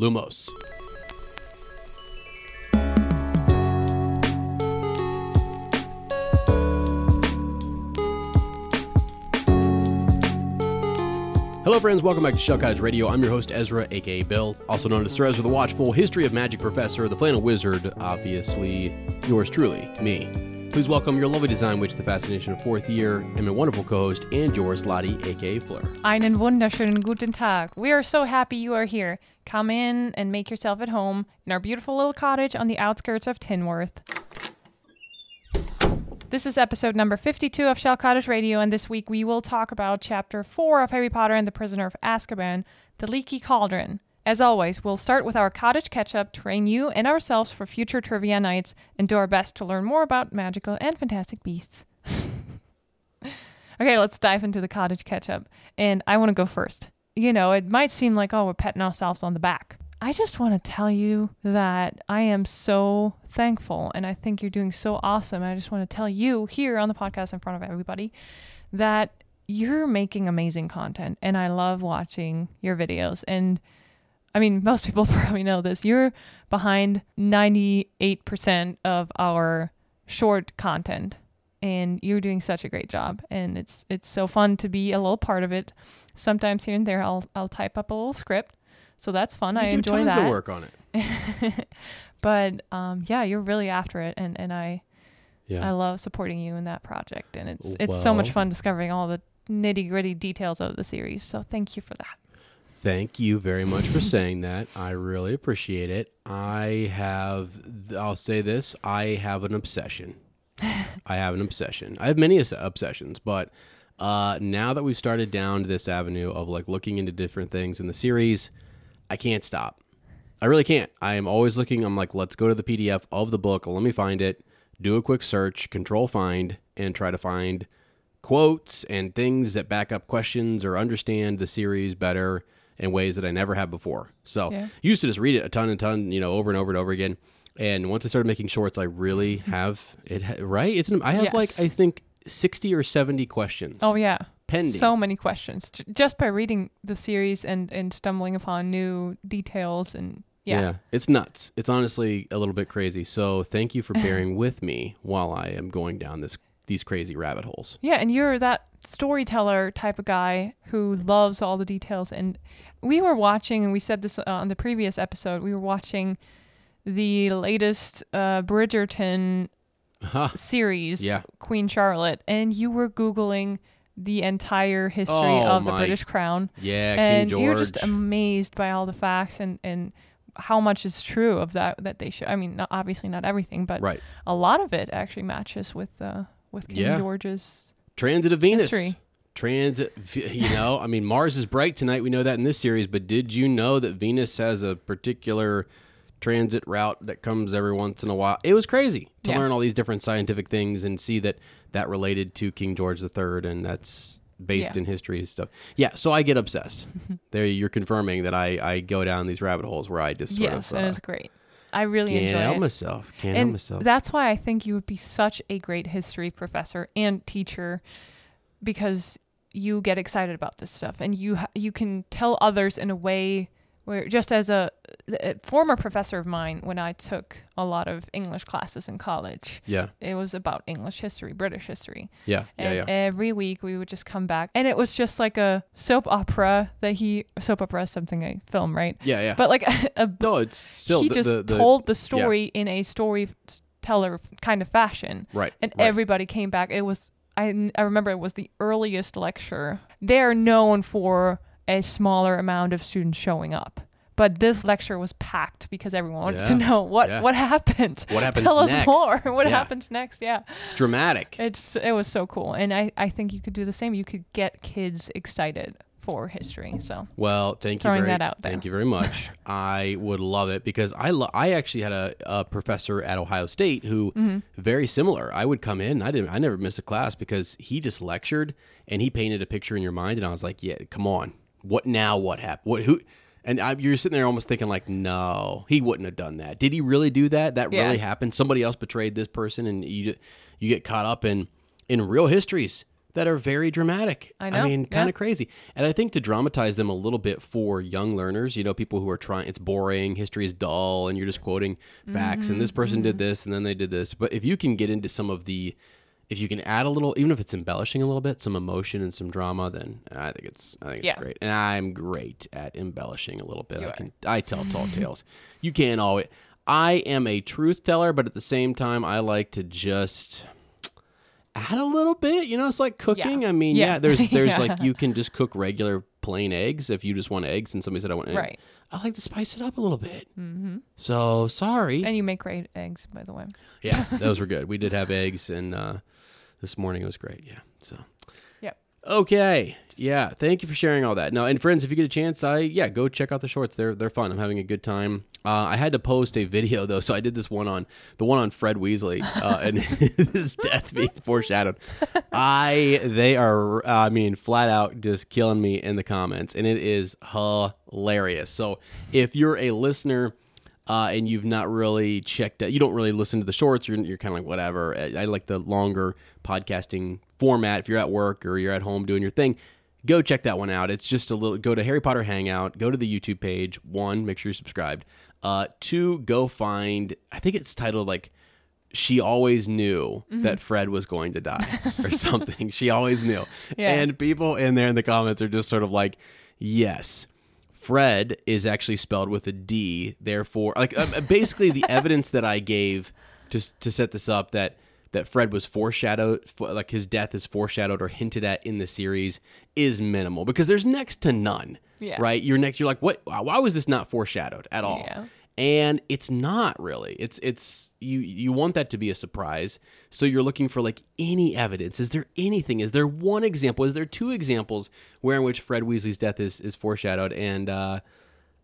Lumos. Hello, friends. Welcome back to Shell Cottage Radio. I'm your host, Ezra, aka Bill, also known as Sir Ezra the Watchful, History of Magic Professor, the Flannel Wizard, obviously, yours truly, me. Please welcome your lovely design witch, the fascination of fourth year, and my wonderful co host, and yours, Lottie, aka Fleur. Einen wunderschönen guten Tag. We are so happy you are here. Come in and make yourself at home in our beautiful little cottage on the outskirts of Tinworth. This is episode number 52 of Shell Cottage Radio, and this week we will talk about chapter 4 of Harry Potter and the Prisoner of Azkaban, The Leaky Cauldron. As always, we'll start with our cottage catch up, train you and ourselves for future trivia nights, and do our best to learn more about magical and fantastic beasts. okay, let's dive into the cottage catch up. And I want to go first. You know, it might seem like, oh, we're patting ourselves on the back. I just want to tell you that I am so thankful and I think you're doing so awesome. I just want to tell you here on the podcast in front of everybody that you're making amazing content and I love watching your videos. And I mean, most people probably know this. You're behind 98% of our short content and you're doing such a great job and it's it's so fun to be a little part of it. Sometimes here and there I'll I'll type up a little script so that's fun. You I do enjoy tons that. of work on it. but um, yeah, you're really after it, and and I Yeah. I love supporting you in that project, and it's it's so much fun discovering all the nitty gritty details of the series. So thank you for that. Thank you very much for saying that. I really appreciate it. I have, I'll say this I have an obsession. I have an obsession. I have many obsessions, but uh, now that we've started down this avenue of like looking into different things in the series, I can't stop. I really can't. I am always looking. I'm like, let's go to the PDF of the book. Let me find it. Do a quick search, control find, and try to find quotes and things that back up questions or understand the series better in ways that I never have before. So Yeah. used to just read it a ton and ton, you know, over and over and over again. And once I started making shorts, I really mm-hmm. have it. Right? It's an, I have like I think sixty or seventy questions. Oh yeah, pending. so many questions J- just by reading the series and and stumbling upon new details and yeah. it's nuts. It's honestly a little bit crazy. So thank you for bearing with me while I am going down this these crazy rabbit holes. Yeah, and you're that storyteller type of guy who loves all the details. And we were watching, and we said this uh, on the previous episode, we were watching the latest uh, Bridgerton Ha. series, Yeah. Queen Charlotte, and you were Googling the entire history Oh, of the my- British crown. Yeah, and King George. you're just amazed by all the facts and, and how much is true of that that they show. I mean, not, obviously not everything, but right. a lot of it actually matches with uh, with King Yeah. George's Transit of Venus. History. Transit, you know, I mean, Mars is bright tonight. We know that in this series, but did you know that Venus has a particular transit route that comes every once in a while? It was crazy to Yeah. learn all these different scientific things and see that that related to King George III, and that's based Yeah. in history and stuff. Yeah, so I get obsessed. there, you're confirming that I, I go down these rabbit holes where I just sort yes, of and uh, it's great. I really can't enjoy help it. myself. Can't help myself. that's why I think you would be such a great history professor and teacher because you get excited about this stuff and you you can tell others in a way where just as a, a former professor of mine when I took a lot of English classes in college, Yeah. it was about English history, British history. Yeah. Yeah. And Yeah. every week we would just come back, and it was just like a soap opera that he soap opera is something I film, right? Yeah. Yeah. But like a, a no, it's still he the, just the, the, told the story in a storyteller kind of fashion, right. and right. everybody came back. It was I I remember it was the earliest lecture. They're known for a smaller amount of students showing up. But this lecture was packed because everyone wanted to know what, Yeah. what happened. What happens Tell next? us more. What Yeah. happens next? Yeah. It's dramatic. It's it was so cool, and I I think you could do the same. You could get kids excited for history. So Well, thank you very that out there. thank you very much. I would love it because I lo- I actually had a, a professor at Ohio State who Mm-hmm. very similar. I would come in, I didn't I never missed a class because he just lectured and he painted a picture in your mind and I was like, "Yeah, come on. What now what happened? What who and I, you're sitting there almost thinking like, no, he wouldn't have done that. Did he really do that? That Yeah. really happened. Somebody else betrayed this person, and you you get caught up in in real histories that are very dramatic. I know, mean, kind of crazy. And I think to dramatize them a little bit for young learners, you know, people who are trying, it's boring, history is dull, and you're just quoting facts, and this mm-hmm, person did mm-hmm. this, and then they did this. But if you can get into some of the, if you can add a little, even if it's embellishing a little bit, some emotion and some drama, then I think it's, I think it's Yeah. great. And I'm great at embellishing a little bit. You I are. can, I tell tall tales. You can't always. I am a truth teller, but at the same time, I like to just add a little bit. You know, it's like cooking. I mean, yeah, Yeah. there's there's Yeah. like you can just cook regular plain eggs if you just want eggs, and somebody said I want eggs. Right. I like to spice it up a little bit. Mm-hmm. So sorry. and you make great eggs, by the way. yeah, those were good. We did have eggs, and uh, this morning it was great. Yeah. So. Okay. Yeah. Thank you for sharing all that. No, and friends, if you get a chance, I yeah, go check out the shorts. They're they're fun. I'm having a good time. Uh, I had to post a video though, so I did this one on the one on Fred Weasley uh, and his death being foreshadowed. I they are I mean flat out just killing me in the comments, and it is hilarious. So if you're a listener. Uh, and you've not really checked out, you don't really listen to the shorts. You're, you're kind of like, whatever. I, I like the longer podcasting format. If you're at work or you're at home doing your thing, go check that one out. It's just a little, go to Harry Potter Hangout, go to the YouTube page. One, make sure you're subscribed. Uh, two, go find, I think it's titled like, she always knew that Fred was going to die or something. she always knew. Yeah. And people in there in the comments are just sort of like, yes, Fred is actually spelled with a D. Therefore, like uh, basically the evidence that I gave just to set this up that that Fred was foreshadowed, like his death is foreshadowed or hinted at in the series, is minimal because there's next to none. Yeah. Right. You're next. You're like, what? Why was this not foreshadowed at all? Yeah. and it's not really it's it's you you want that to be a surprise so you're looking for like any evidence is there anything is there one example is there two examples where in which fred weasley's death is is foreshadowed and uh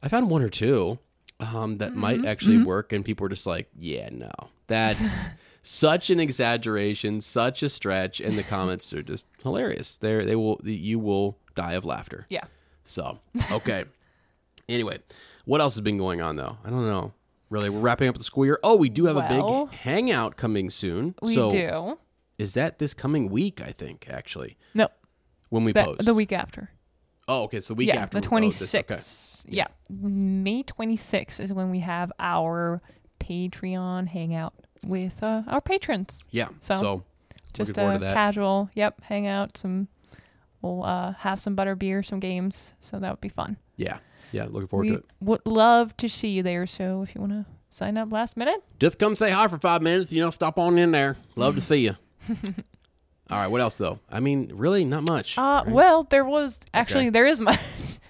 i found one or two um that might actually work and people were just like yeah no that's such an exaggeration such a stretch and the comments are just hilarious they they will you will die of laughter Yeah. so, okay. anyway, what else has been going on though? I don't know. Really, we're wrapping up the school year. Oh, we do have a big hangout coming soon. We so do. is that this coming week? I think actually No, when we post. the week after. oh, okay. So the week yeah, after the we- twenty this- okay. sixth. Yeah, May twenty sixth is when we have our Patreon hangout with uh, our patrons. Yeah. So, So, Just a casual, yep, hang out, Some, we'll uh, have some butter beer, some games. So that would be fun. yeah. Yeah. Looking forward we to it. would love to see you there. So if you want to sign up last minute, Just come say hi for five minutes. You know, stop on in there. Love to see you. All right. What else though? I mean, really, not much. Uh, right? well, there was actually Okay. there is much.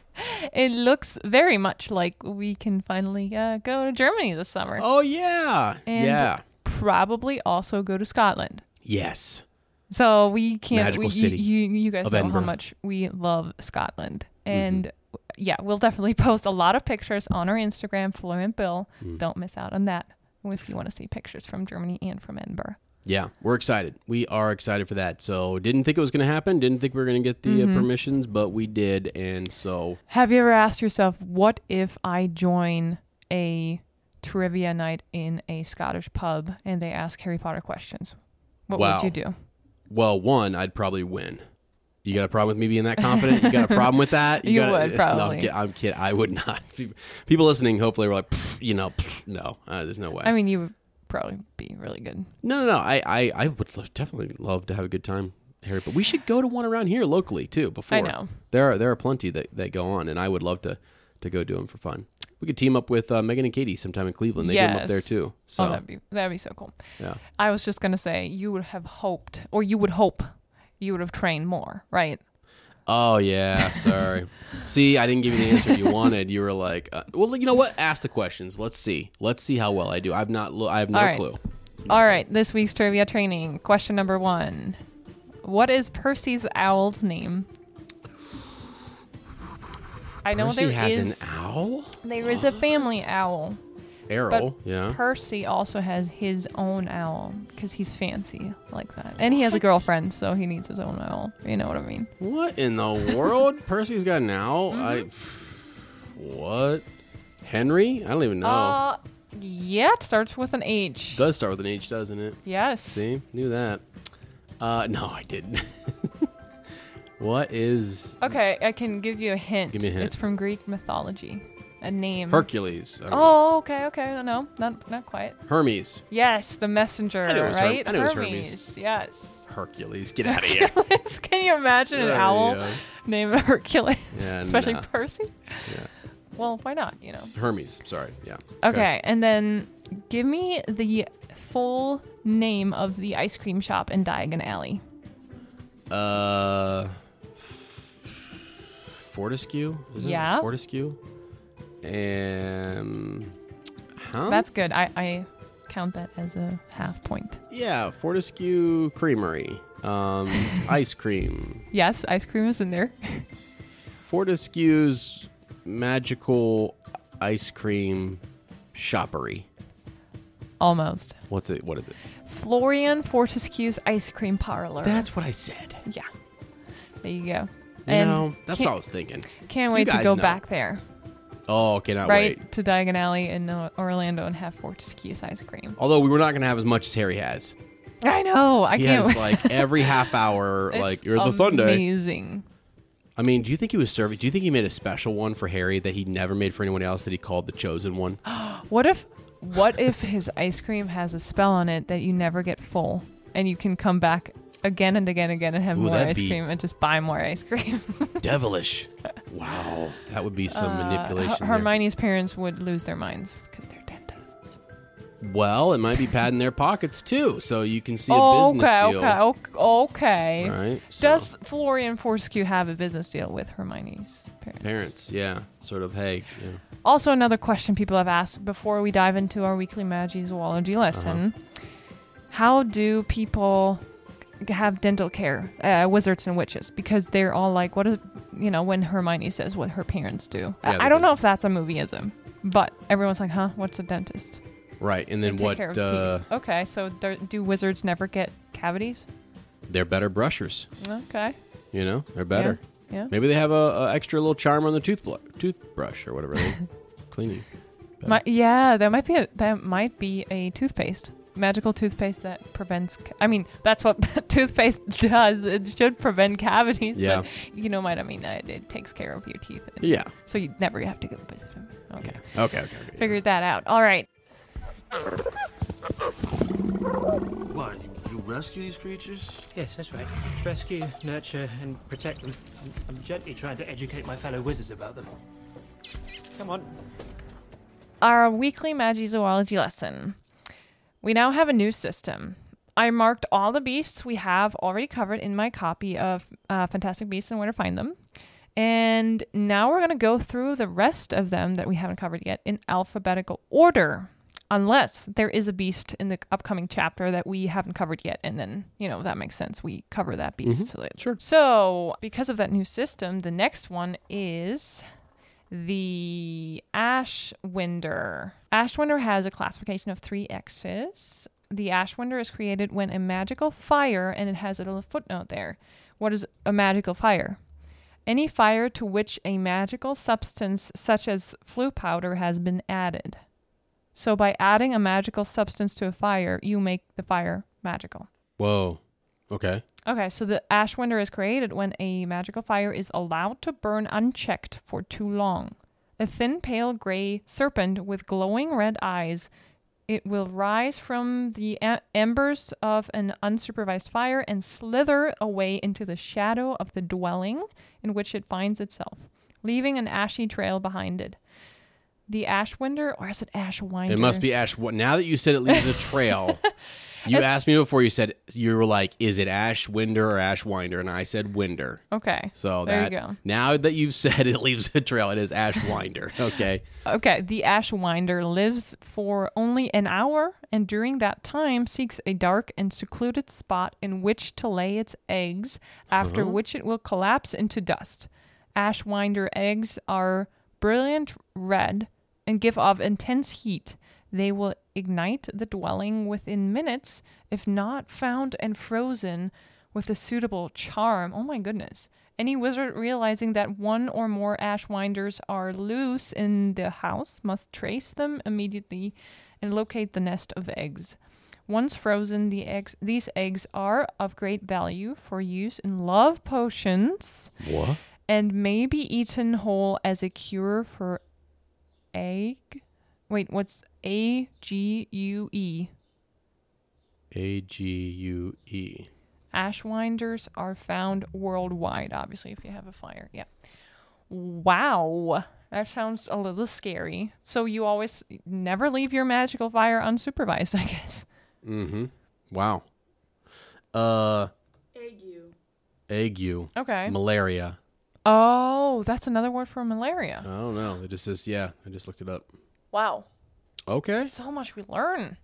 it looks very much like we can finally uh, go to Germany this summer. Oh yeah. And yeah. Probably also go to Scotland. Yes. So we can't. Magical we, city You, you, you guys know Edinburgh. how much we love Scotland, Mm-hmm. and yeah, we'll definitely post a lot of pictures on our Instagram, Fleur and Bill. Mm. Don't miss out on that if you want to see pictures from Germany and from Edinburgh. Yeah, we're excited. We are excited for that. So, didn't think it was going to happen. Didn't think we were going to get the Mm-hmm. uh, permissions, but we did. And so, Have you ever asked yourself, what if I join a trivia night in a Scottish pub and they ask Harry Potter questions? What Wow. would you do? well, one, I'd probably win. You got a problem with me being that confident? You got a problem with that? You gotta- would, No, probably. I'm, kid- I'm kidding. I would not. People listening, hopefully, were like, you know, no, uh, there's no way. I mean, you would probably be really good. no, no, no. I, I, I would definitely love to have a good time, Harry. But we should go to one around here locally too. Before I know. there are there are plenty that, that go on, and I would love to to go do them for fun. We could team up with uh, Megan and Katie sometime in Cleveland. They do 'em up there too. So oh, that'd be that'd be so cool. yeah. I was just gonna say you would have hoped, or you would hope, you would have trained more, right? Oh yeah, sorry. see, I didn't give you the answer you wanted. You were like, uh, well, you know what? Ask the questions. Let's see. Let's see how well I do. I've not. Lo- I have no All right. clue. All right, this week's trivia training. Question number one: What is Percy's owl's name? I know Percy there has is an owl. there is a family owl, Errol. yeah. Percy also has his own owl because he's fancy like that, and he has a girlfriend, so he needs his own owl. You know what I mean? What in the world? Percy's got an owl. Mm-hmm. I. What? Henry? I don't even know. Uh, yeah, it starts with an H. Does start with an H, doesn't it? yes. See, knew that. Uh, no, I didn't. what is Okay, I can give you a hint. Give me a hint. It's from Greek mythology. A name. Hercules? I don't know. Oh, okay, okay. No, no, not not quite. Hermes. Yes, the messenger, I knew it was right? I knew it was Hermes. Yes. Hercules. Get out of here. Can you imagine an Yeah, owl yeah. named Hercules? Yeah, Especially nah. Percy? Yeah. Well, why not, you know? Hermes. Sorry. Yeah. Okay, and then give me the full name of the ice cream shop in Diagon Alley. Uh, Fortescue. Is it Yeah. Fortescue. Um, huh? That's good. I, I count that as a half point. yeah. Fortescue Creamery. Um, ice cream. Yes, ice cream is in there. Fortescue's magical ice cream shoppery. Almost. What's it? What is it? Florian Fortescue's ice cream parlor. That's what I said. yeah. There you go. You And know, that's what I was thinking. Can't wait to guys go know. back there, Oh, cannot right wait. to Diagon Alley in uh, Orlando and have Fortescue's ice cream. Although we were not going to have as much as Harry has. I know. I He can't. has like every half hour, like you're the Sunday. Amazing. I mean, do you think he was serving? Do you think he made a special one for Harry that he never made for anyone else that he called the chosen one? What if, what if his ice cream has a spell on it that you never get full, and you can come back again and again and again and have Ooh, more that'd ice be- cream and just buy more ice cream. Devilish. Wow, that would be some Uh, manipulation. Her- there. Hermione's parents would lose their minds because they're dentists. Well, it might be padding their pockets too, so you can see a business okay, deal. okay, okay, okay. Right? So, Does Florian Fortescue have a business deal with Hermione's parents? parents? Yeah, sort of. Hey, yeah. Also, another question people have asked before we dive into our weekly Magizoology lesson: How do people have dental care, uh, wizards and witches? Because they're all like, "What is?" You know, when Hermione says what her parents do. Yeah, I, I don't do. know if that's a movieism, but everyone's like, "Huh? What's a dentist?" right. And then what? Uh. Okay, so do wizards never get cavities? they're better brushers. Okay. You know, they're better. Yeah. Maybe they have a, a extra little charm on their toothbrush, toothbrush or whatever cleaning. Mi- yeah, that might be a, that might be a toothpaste, magical toothpaste that prevents. Ca- I mean, that's what toothpaste does. It should prevent cavities. Yeah. But, you know what I mean? It, it takes care of your teeth. Yeah. So you never have to go visit them. Okay. Okay. Okay. Okay. Figured that out. All right. What? You rescue these creatures? Yes, that's right. Rescue, nurture, and protect them. I'm, I'm gently trying to educate my fellow wizards about them. Come on. Our weekly Magizoology lesson. We now have a new system. I marked all the beasts we have already covered in my copy of uh, Fantastic Beasts and Where to Find Them. And now we're going to go through the rest of them that we haven't covered yet in alphabetical order. Unless there is a beast in the upcoming chapter that we haven't covered yet. And then, you know, that makes sense. We cover that beast. later. Sure. So, because of that new system, the next one is the Ashwinder. Ashwinder has a classification of three X's. The Ashwinder is created when a magical fire, and it has a little footnote there. What is a magical fire? Any fire to which a magical substance such as Floo powder has been added. So by adding a magical substance to a fire, you make the fire magical. Whoa. Okay. Okay, so the ash Ashwinder is created when a magical fire is allowed to burn unchecked for too long. A thin, pale gray serpent with glowing red eyes. It will rise from the embers of an unsupervised fire and slither away into the shadow of the dwelling in which it finds itself, leaving an ashy trail behind it. The ash Ashwinder, or is it ash Ashwinder? It must be Ash. Now that you said it leaves a trail? you asked me before. You said you were like, "Is it Ash Winder or Ash Winder?" And I said Winder. Okay. So there that you go. now that you've said it leaves a trail, it is Ash Winder. Okay. Okay, the Ash Winder lives for only an hour and during that time seeks a dark and secluded spot in which to lay its eggs, after uh-huh. which it will collapse into dust. Ash Winder eggs are brilliant red and give off intense heat. They will ignite the dwelling within minutes if not found and frozen with a suitable charm. Oh my goodness. Any wizard realizing that one or more ashwinders are loose in the house must trace them immediately and locate the nest of eggs. Once frozen, the eggs these eggs are of great value for use in love potions What? and may be eaten whole as a cure for egg. Wait, what's A G U E? A G U E. Ashwinders are found worldwide, obviously, if you have a fire. Yeah. Wow. That sounds a little scary. So you always never leave your magical fire unsupervised, I guess. Mm-hmm. Wow. Uh. Ague. Ague. Okay. Malaria. Oh, that's another word for malaria. I don't know. It just says yeah. I just looked it up. Wow. Okay. So much we learn.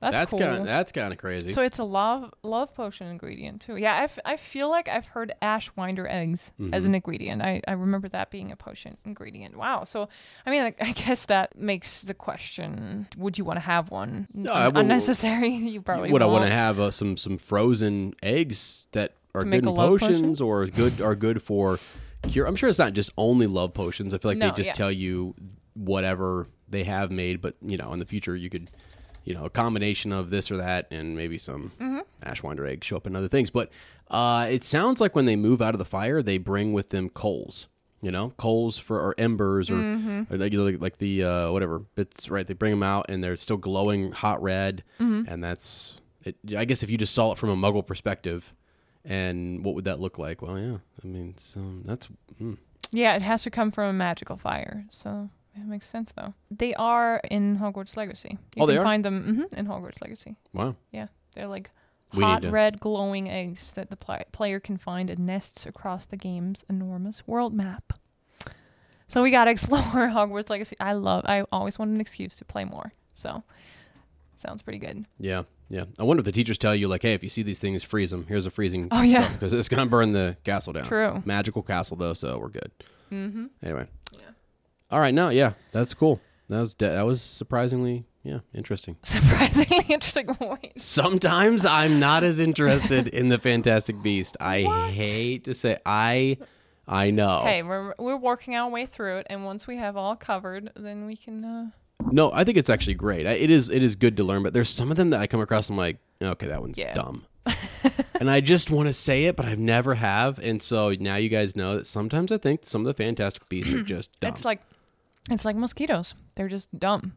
That's, That's cool. kind of that's kind of crazy. So it's a love love potion ingredient too. Yeah, I, f- I feel like I've heard ash winder eggs Mm-hmm. as an ingredient. I, I remember that being a potion ingredient. Wow. So I mean, like, I guess that makes the question: Would you want to have one? No, Un- unnecessary. You probably Would I want to have uh, some some frozen eggs that are To good in love potion? potions or good are good for cure? I'm sure it's not just only love potions. I feel like No, they just yeah. tell you whatever they have made, but you know, in the future you could, you know, a combination of this or that, and maybe some Mm-hmm. ashwinder eggs show up in other things. But uh, it sounds like when they move out of the fire, they bring with them coals. You know, coals for or embers or, Mm-hmm. or like, you know, like, like the uh, whatever bits. Right, they bring them out and they're still glowing hot red, Mm-hmm. and that's. It, I guess if you just saw it from a Muggle perspective, and what would that look like? Well, yeah, I mean, so that's mm. Yeah, it has to come from a magical fire. So it makes sense though. They are in Hogwarts Legacy. You Oh, they can are? find them mhm, in Hogwarts Legacy. wow. Yeah, they're like We hot to- red glowing eggs that the pl- player can find in nests across the game's enormous world map. So we gotta explore Hogwarts Legacy. I love. I always wanted an excuse to play more. So sounds pretty good. Yeah, yeah. I wonder if the teachers tell you like, hey, if you see these things, freeze them. Here's a freezing. Oh, yeah. because it's gonna burn the castle down. True. Magical castle though, so we're good. Mm-hmm. Anyway. All right. No. Yeah. That's cool. That was de- that was surprisingly yeah interesting. Surprisingly interesting. Wait. Sometimes I'm not as interested in the Fantastic Beast. I hate to say I I know. Hey, we're we're working our way through it, and once we have all covered, then we can. Uh, No, I think it's actually great. I- It is it is good to learn, but there's some of them that I come across. I'm like, okay, that one's Yeah. dumb, and I just want to say it, but I've never have. And so now you guys know that sometimes I think some of the Fantastic Beasts are just dumb. It's like it's like mosquitoes. They're just dumb.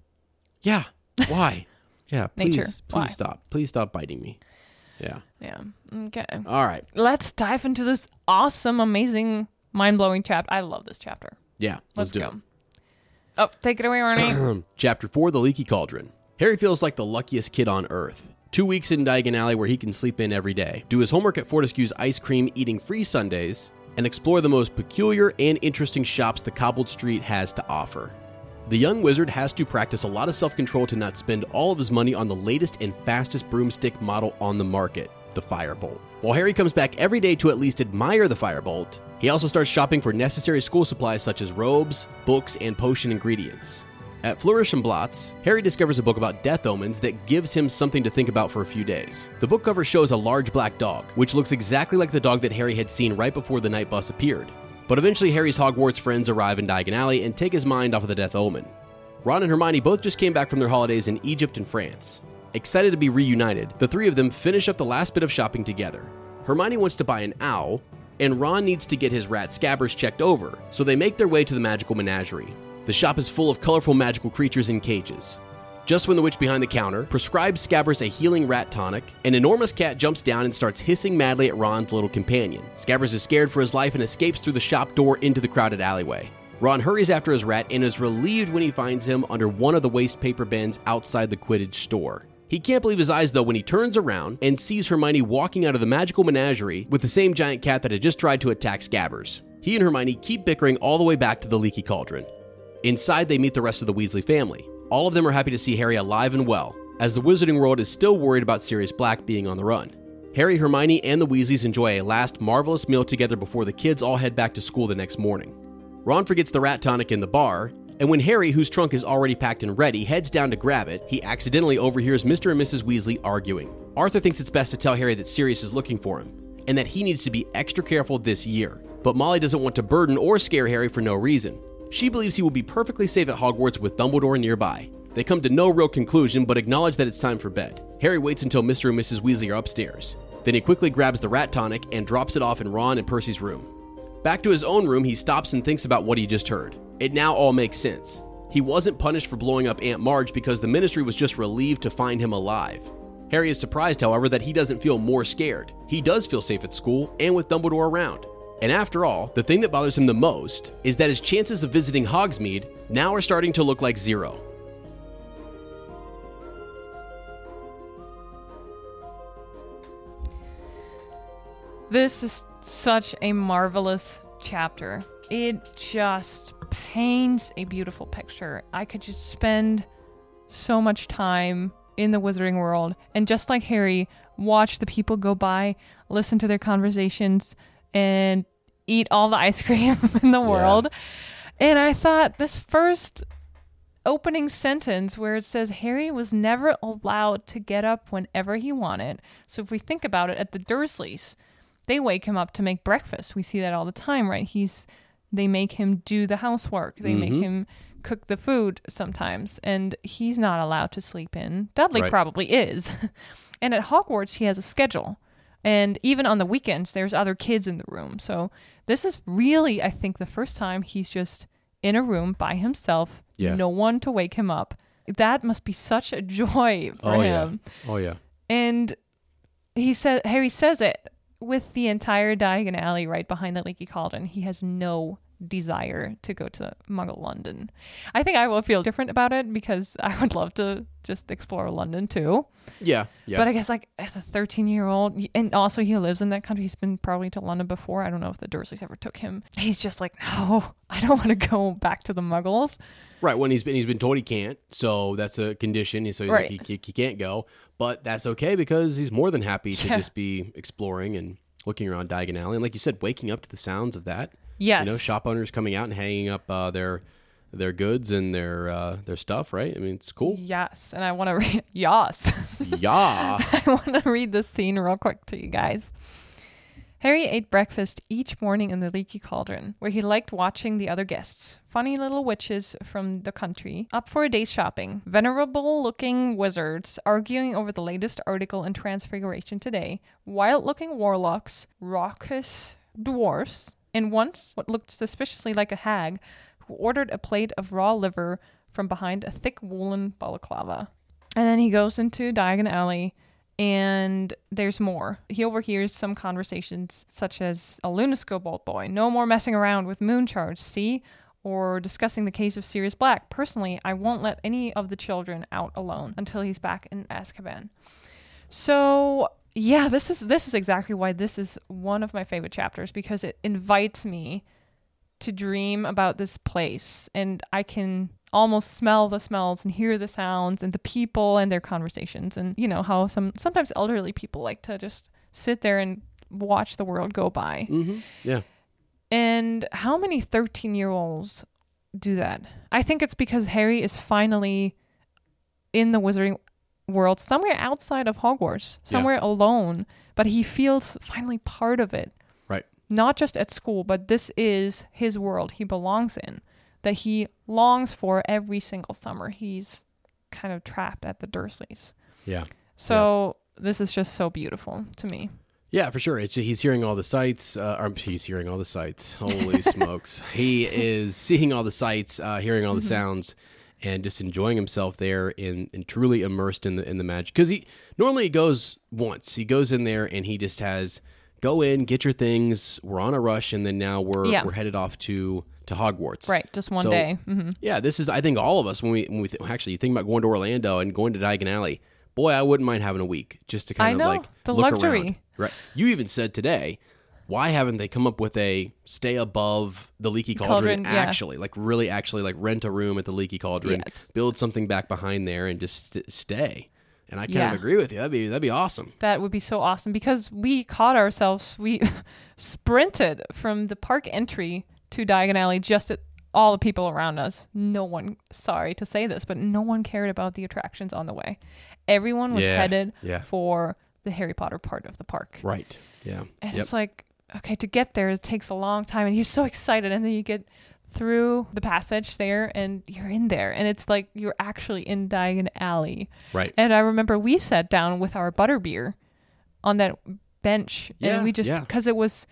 yeah, why? Yeah, please, Nature. please Why? stop. Please stop biting me. Yeah. Yeah. Okay. All right. Let's dive into this awesome, amazing, mind blowing chapter. I love this chapter. Yeah. Let's, Let's do go. Oh, take it away, it. Chapter four: The Leaky Cauldron. Harry feels like the luckiest kid on earth. Two weeks in Diagon Alley where he can sleep in every day, do his homework at Fortescue's ice cream eating free sundaes, and explore the most peculiar and interesting shops the cobbled street has to offer. The young wizard has to practice a lot of self control to not spend all of his money on the latest and fastest broomstick model on the market, the Firebolt. While Harry comes back every day to at least admire the Firebolt, he also starts shopping for necessary school supplies such as robes, books, and potion ingredients. At Flourish and Blotts, Harry discovers a book about death omens that gives him something to think about for a few days. The book cover shows a large black dog, which looks exactly like the dog that Harry had seen right before the night bus appeared. But eventually, Harry's Hogwarts friends arrive in Diagon Alley and take his mind off of the death omen. Ron and Hermione both just came back from their holidays in Egypt and France. Excited to be reunited, the three of them finish up the last bit of shopping together. Hermione wants to buy an owl, and Ron needs to get his rat Scabbers checked over, so they make their way to the magical menagerie. The shop is full of colorful magical creatures in cages. Just when the witch behind the counter prescribes Scabbers a healing rat tonic, an enormous cat jumps down and starts hissing madly at Ron's little companion. Scabbers is scared for his life and escapes through the shop door into the crowded alleyway. Ron hurries after his rat and is relieved when he finds him under one of the waste paper bins outside the Quidditch store. He can't believe his eyes though when he turns around and sees Hermione walking out of the magical menagerie with the same giant cat that had just tried to attack Scabbers. He and Hermione keep bickering all the way back to the leaky cauldron. Inside, they meet the rest of the Weasley family. All of them are happy to see Harry alive and well, as the Wizarding World is still worried about Sirius Black being on the run. Harry, Hermione, and the Weasleys enjoy a last marvelous meal together before the kids all head back to school the next morning. Ron forgets the rat tonic in the bar, and when Harry, whose trunk is already packed and ready, heads down to grab it, he accidentally overhears Mr. and Mrs. Weasley arguing. Arthur thinks it's best to tell Harry that Sirius is looking for him, and that he needs to be extra careful this year. But Molly doesn't want to burden or scare Harry for no reason. She believes he will be perfectly safe at Hogwarts with Dumbledore nearby. They come to no real conclusion, but acknowledge that it's time for bed. Harry waits until Mr. and Mrs. Weasley are upstairs. Then he quickly grabs the rat tonic and drops it off in Ron and Percy's room. Back to his own room, he stops and thinks about what he just heard. It now all makes sense. He wasn't punished for blowing up Aunt Marge because the ministry was just relieved to find him alive. Harry is surprised, however, that he doesn't feel more scared. He does feel safe at school and with Dumbledore around. And after all, the thing that bothers him the most is that his chances of visiting Hogsmeade now are starting to look like zero. This is such a marvelous chapter. It just paints a beautiful picture. I could just spend so much time in the wizarding world and just like Harry, watch the people go by, listen to their conversations, and eat all the ice cream in the world. And I thought this first opening sentence where it says Harry was never allowed to get up whenever he wanted. So if we think about it, at the Dursleys, they wake him up to make breakfast. We see that all the time, right? He's they make him do the housework. They make Mhm. him cook the food sometimes, and he's not allowed to sleep in. Dudley Right. probably is. and at Hogwarts, he has a schedule. And even on the weekends, there's other kids in the room. So this is really, I think, the first time he's just in a room by himself, Yeah. no one to wake him up. That must be such a joy for Oh, yeah. him. Oh, yeah. And he said Harry says it with the entire Diagon Alley right behind the leaky cauldron. He has no desire to go to Muggle London. I think I will feel different about it because I would love to just explore London too. Yeah. Yeah. But I guess like as a 13 year old, and also he lives in that country. He's been probably to London before. I don't know if the Dursleys ever took him. He's just like, no, I don't want to go back to the Muggles. Right when he's been he's been told he can't, so that's a condition. So he's Right. like he, he, he can't go, but that's okay because he's more than happy to Yeah. just be exploring and looking around Diagon Alley, and like you said, waking up to the sounds of that. Yes. you know, shop owners coming out and hanging up uh, their their goods and their uh, their stuff. Right? I mean, it's cool. Yes, and I want to read. Yes. yeah. I want to read this scene real quick to you guys. Harry ate breakfast each morning in the leaky cauldron, where he liked watching the other guests, funny little witches from the country, up for a day's shopping, venerable looking wizards arguing over the latest article in Transfiguration today, wild looking warlocks, raucous dwarfs, and once what looked suspiciously like a hag who ordered a plate of raw liver from behind a thick woolen balaclava. And then he goes into Diagon Alley and there's more. He overhears some conversations such as a Lunascope old boy, no more messing around with moon charge, see? Or discussing the case of Sirius Black. Personally, I won't let any of the children out alone until he's back in Azkaban. So yeah, this is this is exactly why this is one of my favorite chapters because it invites me to dream about this place and I can almost smell the smells and hear the sounds and the people and their conversations and you know how some sometimes elderly people like to just sit there and watch the world go by. hmm Yeah. And how many 13 year olds do that? I think it's because Harry is finally in the wizarding world, somewhere outside of Hogwarts, Yeah. somewhere alone, but he feels finally part of it. Right. Not just at school, but this is his world he belongs in, that he longs for every single summer. He's kind of trapped at the Dursleys. Yeah. So this is just so beautiful to me. Yeah, for sure. It's he's hearing all the sights. Uh, he's hearing all the sights. Holy smokes! He is seeing all the sights, uh, hearing all the sounds, and just enjoying himself there and, and truly immersed in the in the magic. Because he normally he goes once. He goes in there and he just has go in, get your things. We're on a rush, and then now we're Yeah. we're headed off to to Hogwarts. Right, just one So, day. hmm Yeah, this is I think all of us when we when we th- actually you think about going to Orlando and going to Diagon Alley. Boy, I wouldn't mind having a week just to kind I of know, like the look luxury. around. Right. You even said today, why haven't they come up with a stay above the leaky cauldron, Cauldron, yeah. actually, like really actually like rent a room at the leaky cauldron, Yes. build something back behind there and just st- stay. And I kind Yeah. of agree with you. That'd be that'd be awesome. That would be so awesome because we caught ourselves. We sprinted from the park entry to Diagon Alley just at all the people around us. No one, sorry to say this, but no one cared about the attractions on the way. Everyone was Yeah, headed yeah. for the Harry Potter part of the park. Right. Yeah. And Yep. it's like, okay, to get there, it takes a long time. And you're so excited. And then you get through the passage there and you're in there. And it's like you're actually in Diagon Alley. Right. And I remember we sat down with our butterbeer on that bench. Yeah, and we just, yeah. because it was,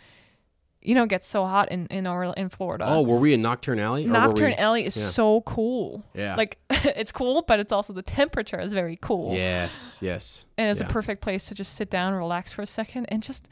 you know, it gets so hot in, in, our, in Florida. Oh, were we in Knockturn Alley? or Knockturn we- Alley is yeah. so cool. Yeah. Like, it's cool, but it's also the temperature is very cool Yes. Yes. and it's a perfect place to just sit down, relax for a second, and just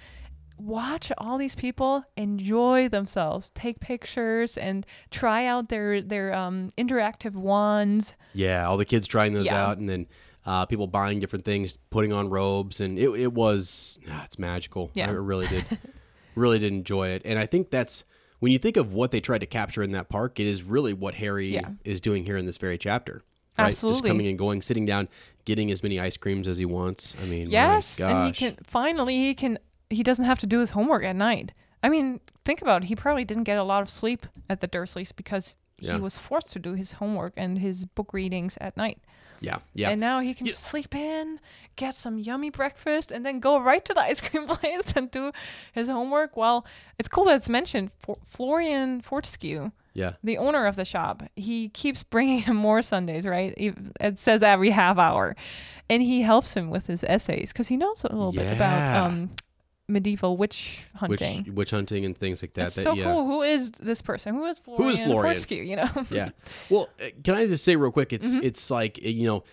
watch all these people enjoy themselves, take pictures, and try out their their um, interactive wands. Yeah, all the kids trying those Yeah. out, and then uh, people buying different things, putting on robes, and it it was ah, it's magical. Yeah. I really did, really did enjoy it, and I think that's when you think of what they tried to capture in that park, it is really what Harry Yeah. is doing here in this very chapter. Right? Just coming and going, sitting down, getting as many ice creams as he wants. I mean, yes, and he can finally he can he doesn't have to do his homework at night. I mean, think about it. He probably didn't get a lot of sleep at the Dursleys because Yeah. he was forced to do his homework and his book readings at night. Yeah, yeah. And now he can Yeah. just sleep in, get some yummy breakfast, and then go right to the ice cream place and do his homework. Well, it's cool that it's mentioned. For Florian Fortescue, yeah. the owner of the shop, he keeps bringing him more sundaes, right? It says every half hour. And he helps him with his essays because he knows a little bit about Yeah. um, medieval witch Witch, hunting. witch hunting and things like that. It's that so yeah. cool. Who is this person? Who is Florian, Who is Florian? Fortescue? You know? yeah. Well, uh, can I just say real quick? It's Mm-hmm. it's like uh, you know,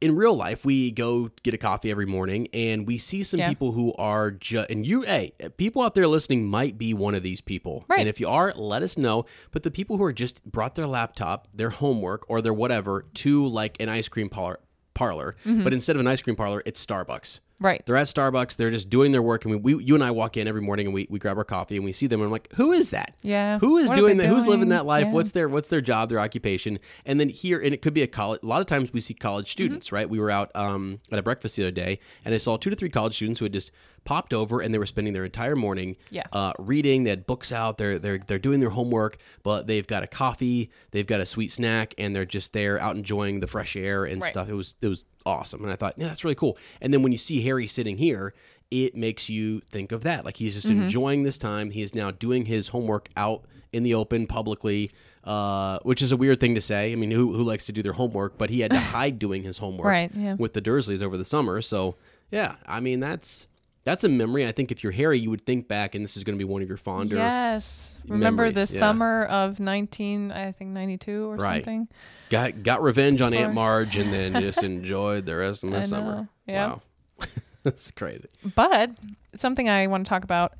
in real life, we go get a coffee every morning, and we see some Yeah. people who are just and you, hey, people out there listening might be one of these people, Right. And if you are, let us know. But the people who are just brought their laptop, their homework, or their whatever to like an ice cream parlor, parlor, Mm-hmm. but instead of an ice cream parlor, it's Starbucks. Right. They're at Starbucks. They're just doing their work, and we, we you and I walk in every morning, and we, we grab our coffee, and we see them, and I'm like, who is that? Yeah. Who is doing that? Who's living that life? Yeah. What's their what's their job, their occupation? And then here, and it could be a college. A lot of times we see college students, Mm-hmm. right? We were out um, at a breakfast the other day, and I saw two to three college students who had just popped over, and they were spending their entire morning, Yeah. uh, reading. They had books out. They're they're they're doing their homework, but they've got a coffee, they've got a sweet snack, and they're just there out enjoying the fresh air and Right. stuff. It was it was awesome, and I thought, yeah, that's really cool. And then when you see Harry sitting here. It makes you think of that. Like he's just Mm-hmm. enjoying this time. He is now doing his homework out in the open publicly, uh, which is a weird thing to say. I mean, who, who likes to do their homework? But he had to hide doing his homework Right, yeah. with the Dursleys over the summer. So yeah, I mean that's that's a memory. I think if you're Harry, you would think back, and this is going to be one of your fonder. Yes. Remember memories, the yeah. summer of 19, I think 92 or Right. something? Got got revenge on Aunt Marge, and then just enjoyed the rest of the summer. yeah. Wow, that's crazy. But something I want to talk about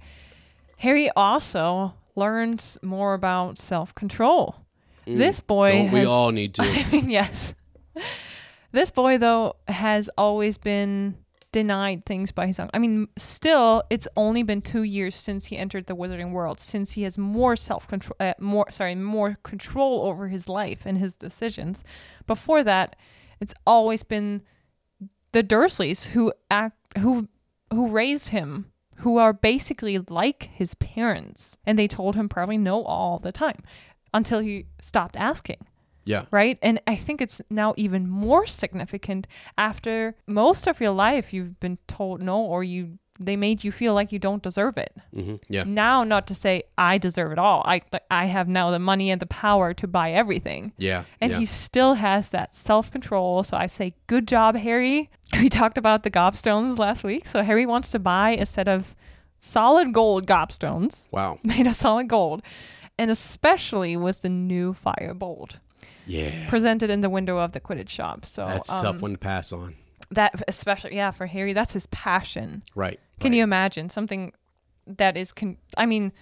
Harry also learns more about self control. Mm. This boy Don't we has, all need to? I mean, yes. This boy, though, has always been denied things by his uncle. I mean, still, it's only been two years since he entered the wizarding world, since he has more self control, uh, more sorry, more control over his life and his decisions. Before that, it's always been the Dursleys who act, who, who raised him, who are basically like his parents, and they told him probably no all the time, until he stopped asking Yeah, right? And I think it's now even more significant after most of your life you've been told no or you they made you feel like you don't deserve it. hmm Yeah. Now, not to say I deserve it all. I I have now the money and the power to buy everything. Yeah. And yeah. he still has that self control. So I say, good job, Harry. We talked about the gobstones last week. So Harry wants to buy a set of solid gold gobstones wow. made of solid gold, and especially with the new firebolt Yeah. presented in the window of the Quidditch shop. So That's a um, tough one to pass on. That especially, yeah, for Harry, that's his passion. Right. Can right. you imagine something that is con- I mean,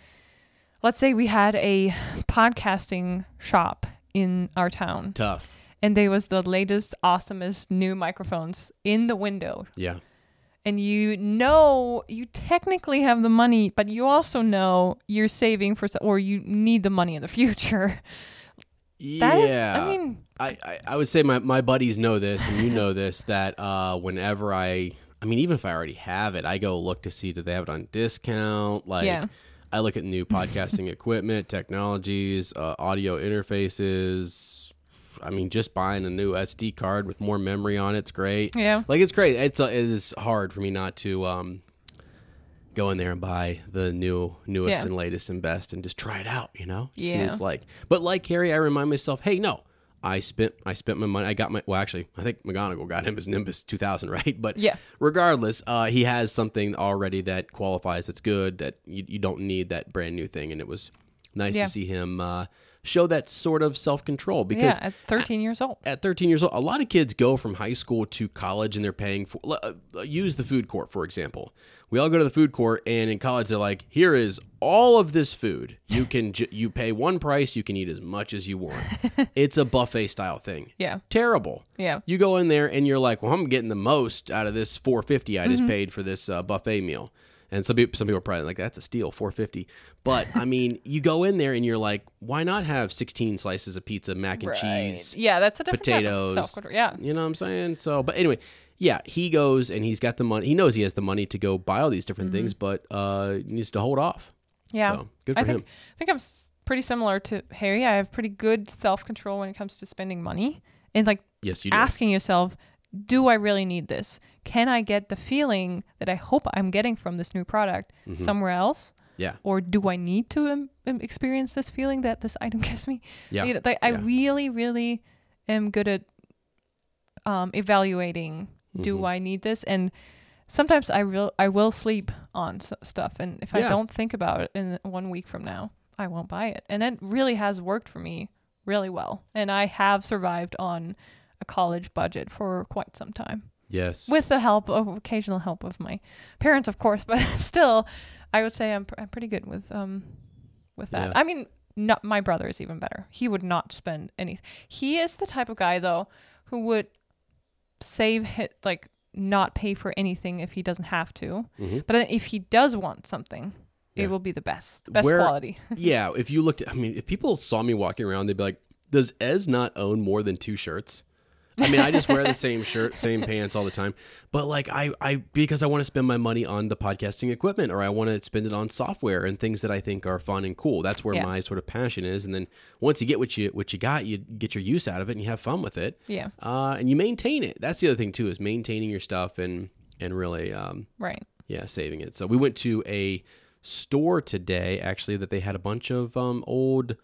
let's say we had a podcasting shop in our town Tough. and there was the latest awesomest new microphones in the window Yeah. and you know you technically have the money but you also know you're saving for or you need the money in the future. That is yeah. I mean, I, I, I would say my, my buddies know this and you know this that uh, whenever I I mean even if I already have it I go look to see do they have it on discount like Yeah. I look at new podcasting equipment technologies uh, audio interfaces I mean just buying a new SD card with more memory on it's great yeah. like it's great it's uh, it is hard for me not to um go in there and buy the new newest Yeah. and latest and best and just try it out you know see what it's like but like Harry I remind myself hey no I spent I spent my money I got my well actually I think McGonagall got him his Nimbus 2000 right but Yeah. regardless uh he has something already that qualifies that's good that you, you don't need that brand new thing and it was nice Yeah. to see him uh show that sort of self-control because yeah, at 13 years old. at 13 years old, a lot of kids go from high school to college and they're paying for. Uh, use the food court, for example. We all go to the food court, and in college, they're like, here is all of this food. You can ju- you pay one price, you can eat as much as you want. it's a buffet style thing. Yeah. Terrible. Yeah. You go in there and you're like, well, I'm getting the most out of this 450 I Mm-hmm. just paid for this uh, buffet meal. And some people, some people are probably like, that's a steal, 450. But I mean, you go in there and you're like, why not have 16 slices of pizza, mac and cheese, Yeah, that's a different type of potatoes. Yeah. You know what I'm saying? So, but anyway, yeah, he goes and he's got the money. He knows he has the money to go buy all these different things, but uh, he needs to hold off. Mm-hmm. Yeah. So, good for I think him. I think I'm pretty similar to Harry. I have pretty good self control when it comes to spending money and like Yes, you do. asking yourself, do I really need this? Can I get the feeling that I hope I'm getting from this new product Mm-hmm. somewhere else? Yeah. Or do I need to um, um, experience this feeling that this item gives me? Yeah. You know, like, I Yeah. really, really am good at um, evaluating. Do Mm-hmm. I need this? And sometimes I will I will sleep on s- stuff, and if I don't think about it in one week from now, I won't buy it. And it really has worked for me really well, and I have survived on a college budget for quite some time Yes. with the help of occasional help of my parents, of course. But still, I would say I'm, pr- I'm pretty good with um with that. Yeah. I mean, not my brother is even better. He would not spend any. He is the type of guy though who would save hit like not pay for anything if he doesn't have to. Mhm. But then if he does want something, Yeah. it will be the best best Where- quality. yeah, if you looked at, I mean, if people saw me walking around, they'd be like, does Ez not own more than two shirts? I mean, I just wear the same shirt, same pants all the time. But like, I, I, because I want to spend my money on the podcasting equipment or I want to spend it on software and things that I think are fun and cool. That's where Yeah. my sort of passion is. And then once you get what you, what you got, you get your use out of it and you have fun with it. Yeah. Uh, and you maintain it. That's the other thing too, is maintaining your stuff and, and really, um, Right. yeah, saving it. So we went to a store today, actually, that they had a bunch of um, old,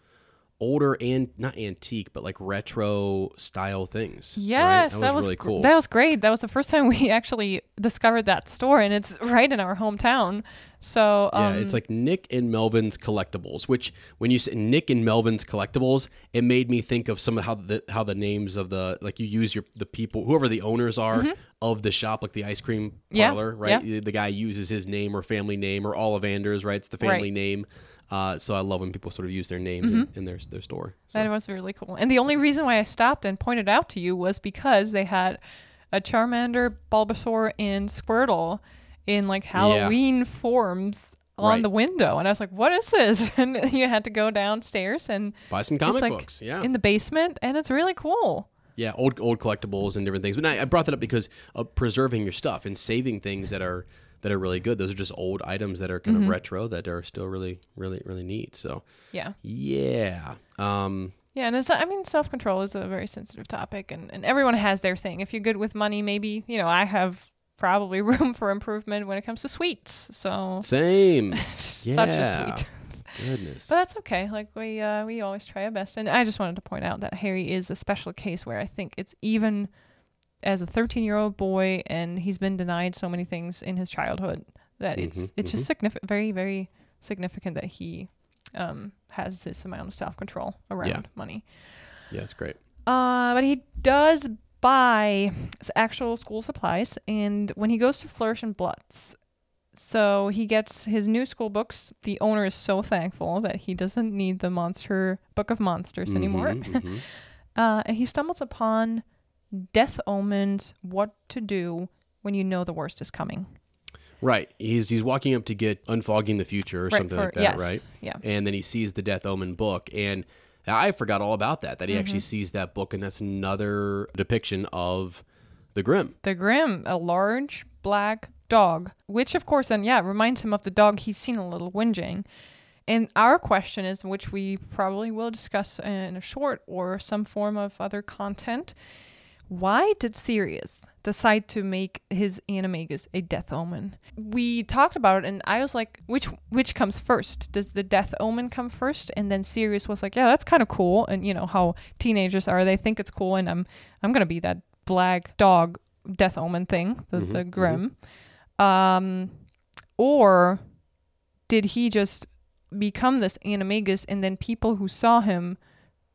older and not antique, but like retro style things. right? Yes, that was, really cool. That was great. That was the first time we actually discovered that store, and it's right in our hometown. So yeah, um, it's like Nick and Melvin's collectibles. Which, when you say Nick and Melvin's collectibles, it made me think of some of how the how the names of the like you use your the people whoever the owners are of the shop, like the ice cream Mm-hmm. Yeah, parlor, right? yeah. The guy uses his name or family name or Ollivanders, right? It's the family Right. Mm-hmm. name. Uh, so I love when people sort of use their name in, in their their store. So. that was really cool. And the only reason why I stopped and pointed out to you was because they had a Charmander, Bulbasaur, and Squirtle in like Halloween forms on Right. the window, and I was like, "What is this?" And you had to go downstairs and Buy some comic like books. Yeah. in the basement, and it's really cool. Yeah, old old collectibles and different things. But I, I brought that up because of preserving your stuff and saving things that are that are really good. Those are just old items that are kind Mm-hmm. of retro that are still really really really neat. So Yeah. yeah, um, Yeah, and it's I mean self control is a very sensitive topic and, and everyone has their thing. If you're good with money, maybe, you know, I have probably room for improvement when it comes to sweets. So Same. such a sweet. Goodness. But that's okay. Like we uh, we always try our best, and I just wanted to point out that Harry is a special case where I think it's even as a 13 year old boy, and he's been denied so many things in his childhood that it's Mhm, it's just mhm. significant, very very significant that he um, has this amount of self control around money. yeah, it's great. Uh, but he does buy actual school supplies, and when he goes to Flourish and Blotts, so he gets his new school books. The owner is so thankful that he doesn't need the monster book of monsters anymore. Mhm, mhm. Uh, and he stumbles upon Death Omens: What to Do When You Know the Worst is Coming. Right. He's he's walking up to get unfogging the future or right something for- like that, yes, right? Yeah. And then he sees the Death Omen book and I forgot all about that. That he actually Mm-hmm. sees that book and that's another depiction of the Grim. The Grim, a large black dog, which of course, and yeah, reminds him of the dog he's seen a little whinging. And our question is, which we probably will discuss in a short or some form of other content, why did Sirius decide to make his animagus a death omen? We talked about it, and I was like, which which comes first? Does the death omen come first? And then Sirius was like, yeah, that's kind of cool. And you know how teenagers are; they think it's cool, and I'm I'm gonna be that black dog death omen thing, the, Mhm, the grim. Um, or did he just become this animagus, and then people who saw him,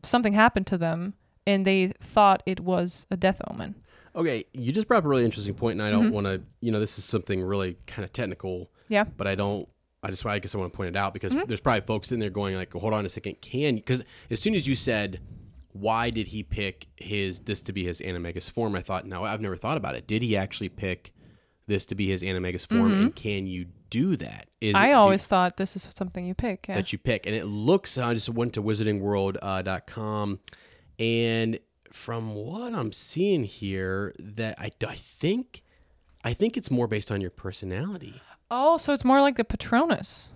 something happened to them, and they thought it was a death omen? Okay, you just brought up a really interesting point and I don't Mhm. want to, you know, this is something really kind of technical, Yeah. but I don't I just I guess I want to point it out because Mhm. there's probably folks in there going like, "Hold on a second, can because as soon as you said why did he pick his this to be his animagus form? I thought, no, I've never thought about it. Did he actually pick this to be his animagus form, and can you do that? Is it- Mm-hmm. I do- always thought this is something you pick. Yeah. that you pick, and it looks. I just went to wizardingworld.com, and from what I'm seeing here, that I, I think, I think it's more based on your personality. oh, so it's more like the Patronus.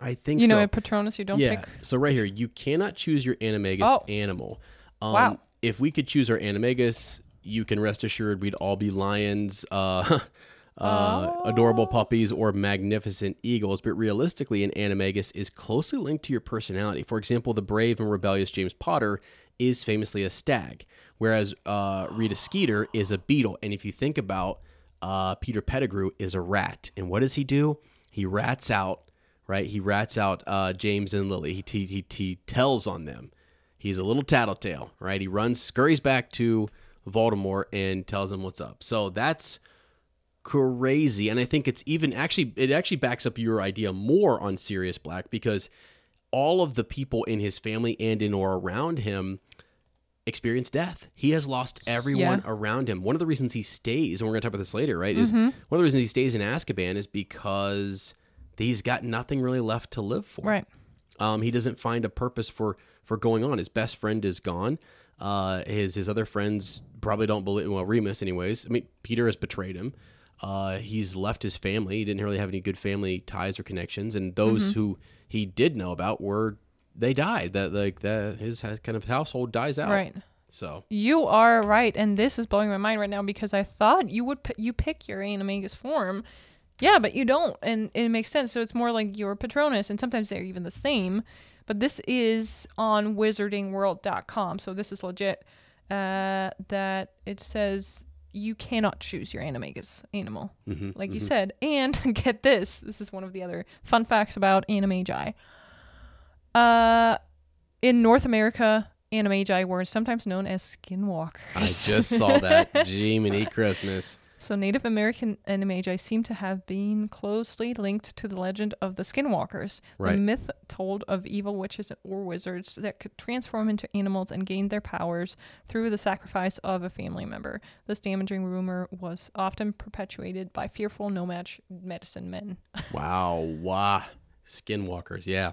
I think You so. know, at Patronus, you don't yeah. pick. So right here, you cannot choose your animagus Oh. animal. Um, Wow. If we could choose our animagus, you can rest assured we'd all be lions, uh, uh, adorable puppies, or magnificent eagles. But realistically, an animagus is closely linked to your personality. For example, the brave and rebellious James Potter is famously a stag, whereas uh, Rita Skeeter is a beetle. And if you think about uh, Peter Pettigrew is a rat, and what does he do? He rats out right? He rats out uh, James and Lily. He, he, he tells on them. He's a little tattletale, right? He runs, scurries back to Voldemort and tells him what's up. So that's crazy. And I think it's even actually, it actually backs up your idea more on Sirius Black because all of the people in his family and in or around him experience death. He has lost everyone Yeah. around him. One of the reasons he stays, and we're going to talk about this later, right? Is Mm-hmm. one of the reasons he stays in Azkaban is because he's got nothing really left to live for. Right. Um, he doesn't find a purpose for for going on. His best friend is gone. Uh, his his other friends probably don't believe. Well, Remus, anyways. I mean, Peter has betrayed him. Uh, he's left his family. He didn't really have any good family ties or connections, and those Mm-hmm. who he did know about were they died. That like that his kind of household dies out. Right. So You are right, and this is blowing my mind right now because I thought you would p- you pick your animagus form, yeah, but you don't, and it makes sense. So it's more like your Patronus, and sometimes they're even the same. But this is on WizardingWorld.com, so this is legit. Uh, that it says you cannot choose your animagus animal, mhm, like you mhm. said. And get this, this is one of the other fun facts about Animagi. Uh, in North America, Animagi were sometimes known as skinwalkers. I just saw that. Jiminy Christmas. So Native American Animagi seem to have been closely linked to the legend of the skinwalkers, Right. the myth told of evil witches or wizards that could transform into animals and gain their powers through the sacrifice of a family member. This damaging rumor was often perpetuated by fearful No-Maj medicine men. Wow. Wow. Skinwalkers. Yeah.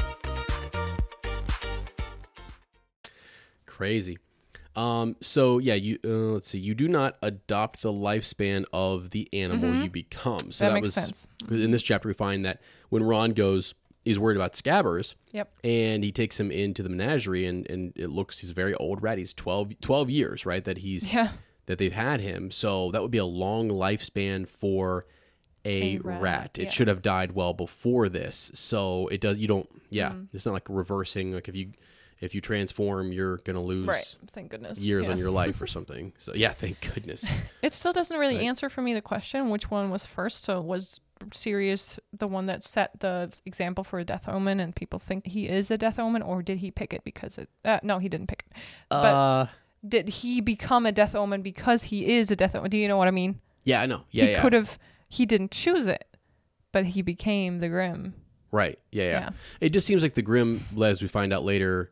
Crazy. Um, so yeah, you uh, let's see. You do not adopt the lifespan of the animal you become. So That that, makes was sense. in this chapter. We find that when Ron goes, he's worried about Scabbers. Yep. And he takes him into the menagerie, and and it looks he's a very old rat. He's 12, 12 years, right? That he's Yeah. that they've had him. So that would be a long lifespan for a, A rat, rat. It yeah. should have died well before this. So it does. You don't. Yeah. Mm-hmm. It's not like reversing. Like if you if you transform, you're gonna lose Right. Thank goodness. years Yeah. on your life or something. So yeah, thank goodness. It still doesn't really Right. answer for me the question which one was first. So was Sirius the one that set the example for a death omen, and people think he is a death omen, or did he pick it because it? Uh, no, he didn't pick it. But uh, did he become a death omen because he is a death omen? Do you know what I mean? yeah, I know. Yeah, he yeah. could have. He didn't choose it, but he became the Grim. Right. Yeah, yeah, Yeah. It just seems like the grim, as we find out later,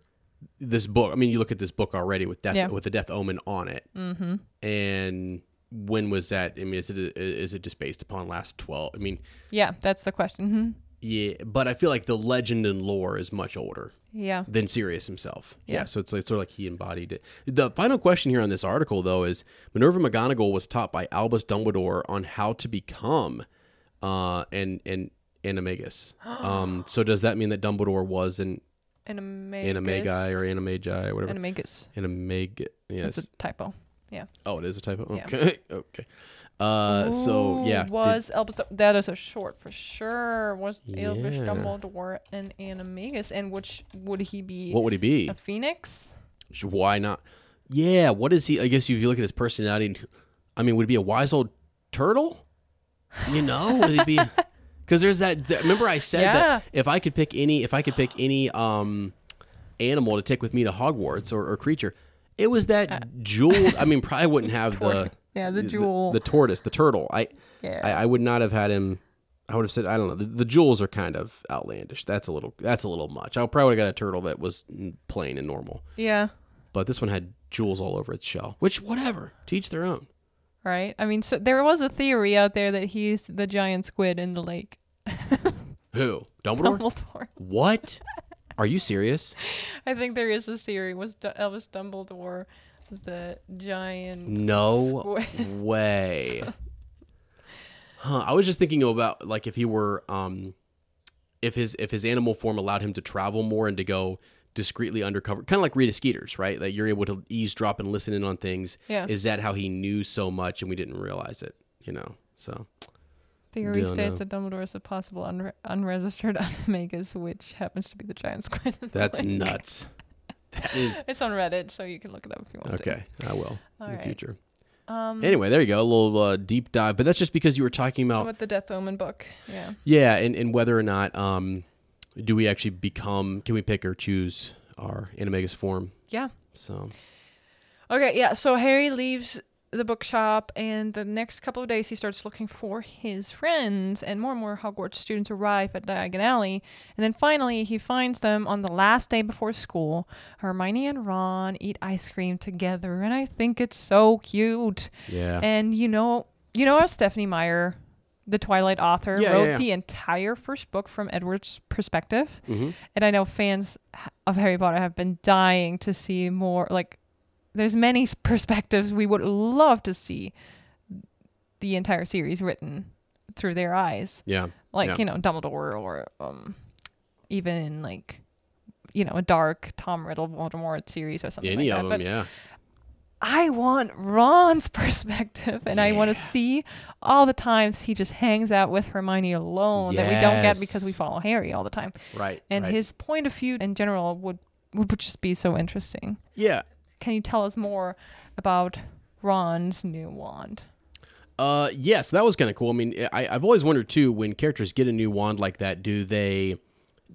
this book. I mean, you look at this book already with death Yeah. with the death omen on it, mm-hmm. and when was that? I mean, is it is it just based upon last twelve? I mean, Yeah, that's the question. hmm yeah, but I feel like the legend and lore is much older Yeah. than Sirius himself. Yeah, Yeah. so it's, like, sort of like he embodied it. The final question here on this article, though, is Minerva McGonagall was taught by Albus Dumbledore on how to become uh, an an animagus. um, so does that mean that Dumbledore was an Animagus. animagi or animagi or whatever? Animagus. Animag. Yes. It's a typo. Yeah. oh, it is a typo. Yeah. Okay. okay. Uh, so Ooh, yeah. did- was Albus? That is a short for sure. Was Yeah. Dumbledore an animagus? And which would he be? what would he be? a phoenix? Why not? Yeah. What is he? I guess if you look at his personality, I mean, would he be a wise old turtle? You know, would he be? Because there's that. th- remember, I said Yeah. that if I could pick any, if I could pick any um animal to take with me to Hogwarts or, or creature, it was that jeweled. I mean, probably wouldn't have the Uh, yeah, the jewel. the, tortoise, the turtle. I, Yeah. I, I would not have had him. I would have said, I don't know. The, the jewels are kind of outlandish. That's a little. That's a little much. I probably got a turtle that was plain and normal yeah. but this one had jewels all over its shell. Which, whatever, to each their own. Right. I mean, so there was a theory out there that he's the giant squid in the lake. Who? Dumbledore? Dumbledore. What? Are you serious? I think there is a theory. Was D- Albus Dumbledore the giant? No Squid. way. Huh? I was just thinking about like if he were, um, if his if his animal form allowed him to travel more and to go discreetly undercover, kind of like Rita Skeeters, right? That you're able to eavesdrop and listen in on things. Yeah. Is that how he knew so much and we didn't realize it? You know. So Theory Don't states know. that Dumbledore is a possible unre- unregistered animagus, which happens to be the giant squid. that's lake. nuts. That is It's on Reddit, so you can look it up if you want to. okay. I will All in the future. Um, Anyway, there you go. A little uh, deep dive, but that's just because you were talking about with the Death Omen book, yeah. yeah, and, and whether or not um, do we actually become? Can we pick or choose our animagus form? Yeah. So Okay, yeah. So Harry leaves the bookshop, and the next couple of days he starts looking for his friends, and more and more Hogwarts students arrive at Diagon Alley, and then finally he finds them on the last day before school. Hermione and Ron eat ice cream together, and I think it's so cute. yeah, And you know, you know how Stephanie Meyer, the Twilight author, Yeah, yeah, wrote yeah. the entire first book from Edward's perspective. Mhm. And I know fans of Harry Potter have been dying to see more. Like, there's many perspectives we would love to see the entire series written through their eyes, yeah, like Yeah. you know Dumbledore or um, even like you know, a dark Tom Riddle Voldemort series or something Any like of that. them, But yeah. I want Ron's perspective, and I want to see all the times he just hangs out with Hermione alone that we don't get because we follow Harry all the time. Right. And right. his point of view in general would would just be so interesting. yeah. Can you tell us more about Ron's new wand? Uh, yes, that was kind of cool. I mean, I, I've always wondered too when characters get a new wand like that, do they?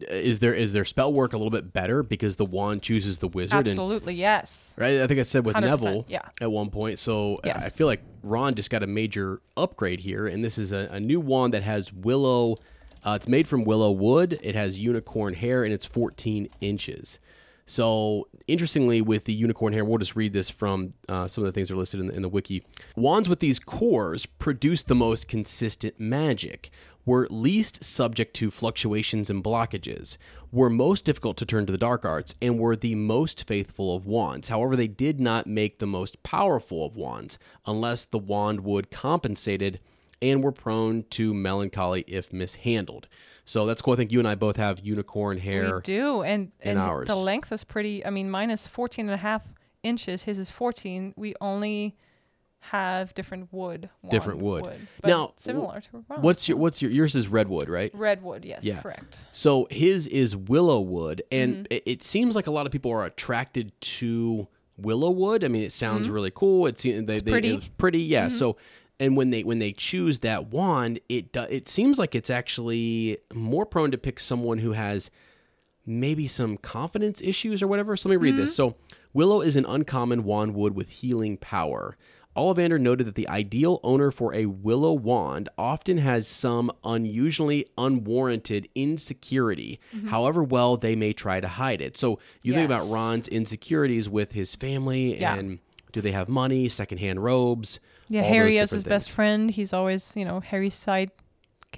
Is there is their spell work a little bit better because the wand chooses the wizard? And, Absolutely, yes. right. I think I said with Neville yeah. at one point. So I- I feel like Ron just got a major upgrade here, and this is a, a new wand that has willow. Uh, it's made from willow wood. It has unicorn hair, and it's 14 inches. So, interestingly, with the unicorn hair, we'll just read this from uh, some of the things that are listed in the, in the wiki. Wands with these cores produce the most consistent magic, were least subject to fluctuations and blockages, were most difficult to turn to the dark arts, and were the most faithful of wands. However, they did not make the most powerful of wands, unless the wand wood compensated and were prone to melancholy if mishandled. So that's cool. I think you and I both have unicorn hair. We do, and and ours. the length is pretty. I mean, mine is 14 and a half inches. His is 14. We only have different wood. Different wand wood. Now, similar to. What's your what's your yours is redwood, right? redwood? Yes, Yeah. correct. So his is willow wood, and Mm-hmm. it, it seems like a lot of people are attracted to willow wood. I mean, it sounds really cool. It's, they, they, Mm-hmm. pretty. Mm-hmm. It's pretty, yeah. So, and when they when they choose that wand, it do, it seems like it's actually more prone to pick someone who has maybe some confidence issues or whatever. So let me read this. So, willow is an uncommon wand wood with healing power. Ollivander noted that the ideal owner for a willow wand often has some unusually unwarranted insecurity, however well they may try to hide it. So you think about Ron's insecurities with his family Yeah. and do they have money, secondhand robes? Yeah, Harry is his different best friend. He's always, you know, Harry's sidekick.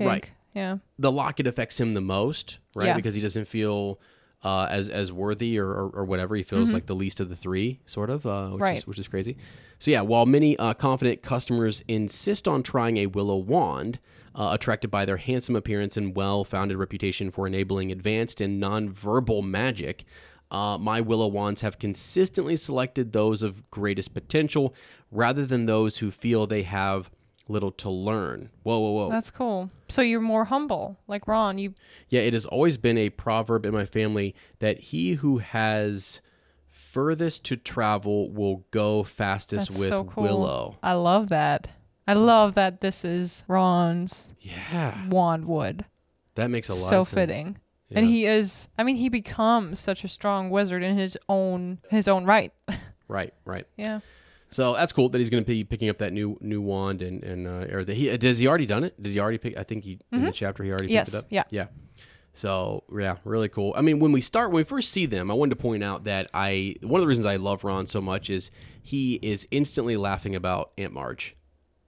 Right. Yeah. the locket affects him the most, right? Yeah. Because he doesn't feel uh, as as worthy or, or, or whatever. He feels like the least of the three, sort of, uh, which Mm-hmm. Right. is which is crazy. So yeah, while many uh, confident customers insist on trying a willow wand, uh, attracted by their handsome appearance and well-founded reputation for enabling advanced and non-verbal magic. Uh, my willow wands have consistently selected those of greatest potential rather than those who feel they have little to learn. Whoa, whoa, whoa. That's cool. So you're more humble, like Ron. You Yeah, it has always been a proverb in my family that he who has furthest to travel will go fastest that's with so cool. Willow. I love that. I love that this is Ron's Yeah, wand wood. that makes a lot so of sense. fitting. And he is I mean he becomes such a strong wizard in his own his own right. Right, right. yeah. So that's cool that he's going to be picking up that new new wand and and uh, or that he does he already done it? Did he already pick? I think he in the chapter he already Mm-hmm. Yes, picked it up. yeah. yeah. So yeah, really cool. I mean, when we start, when we first see them, I wanted to point out that I one of the reasons I love Ron so much is he is instantly laughing about Aunt Marge,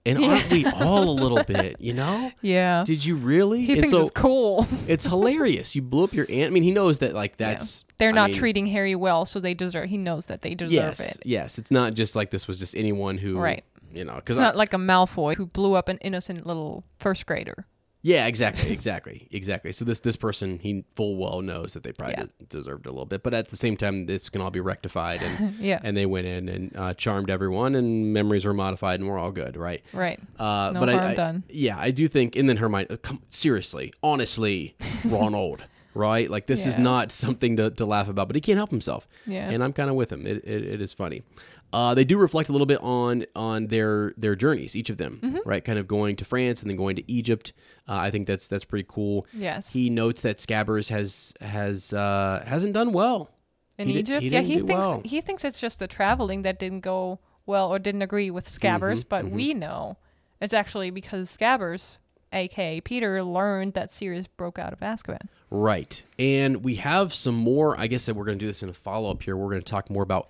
and aren't we all a little bit? You know? Yeah. Did you really? he and thinks so it's cool. it's hilarious. You blew up your aunt. I mean, he knows that like that's They're I not mean, treating Harry well, so they deserve he knows that they deserve Yes, it. yes. It's not just like this was just anyone who Right. You know, because It's not like a Malfoy who blew up an innocent little first grader. Yeah, exactly, exactly, exactly. So this this person he full well knows that they probably Yeah. de- deserved a little bit, but at the same time, this can all be rectified, and Yeah. and they went in and uh, charmed everyone, and memories were modified, and we're all good, right? Right. Uh, No but harm I, I- done. Yeah, I do think, and then Hermione, uh, come seriously, honestly, Ronald, right? Like this is not something to, to laugh about, but he can't help himself. Yeah. and I'm kind of with him. It, it, it is funny. Uh, they do reflect a little bit on on their their journeys, each of them, Mm-hmm. right? Kind of going to France and then going to Egypt. Uh, I think that's that's pretty cool. Yes. He notes that Scabbers has has uh, hasn't done well In He Egypt? he yeah, he thinks well. he thinks it's just the traveling that didn't go well or didn't agree with Scabbers, Mm-hmm, but we know it's actually because Scabbers, aka Peter, learned that Sirius broke out of Azkaban. Right. And we have some more. I guess that we're going to do this in a follow up here. We're going to talk more about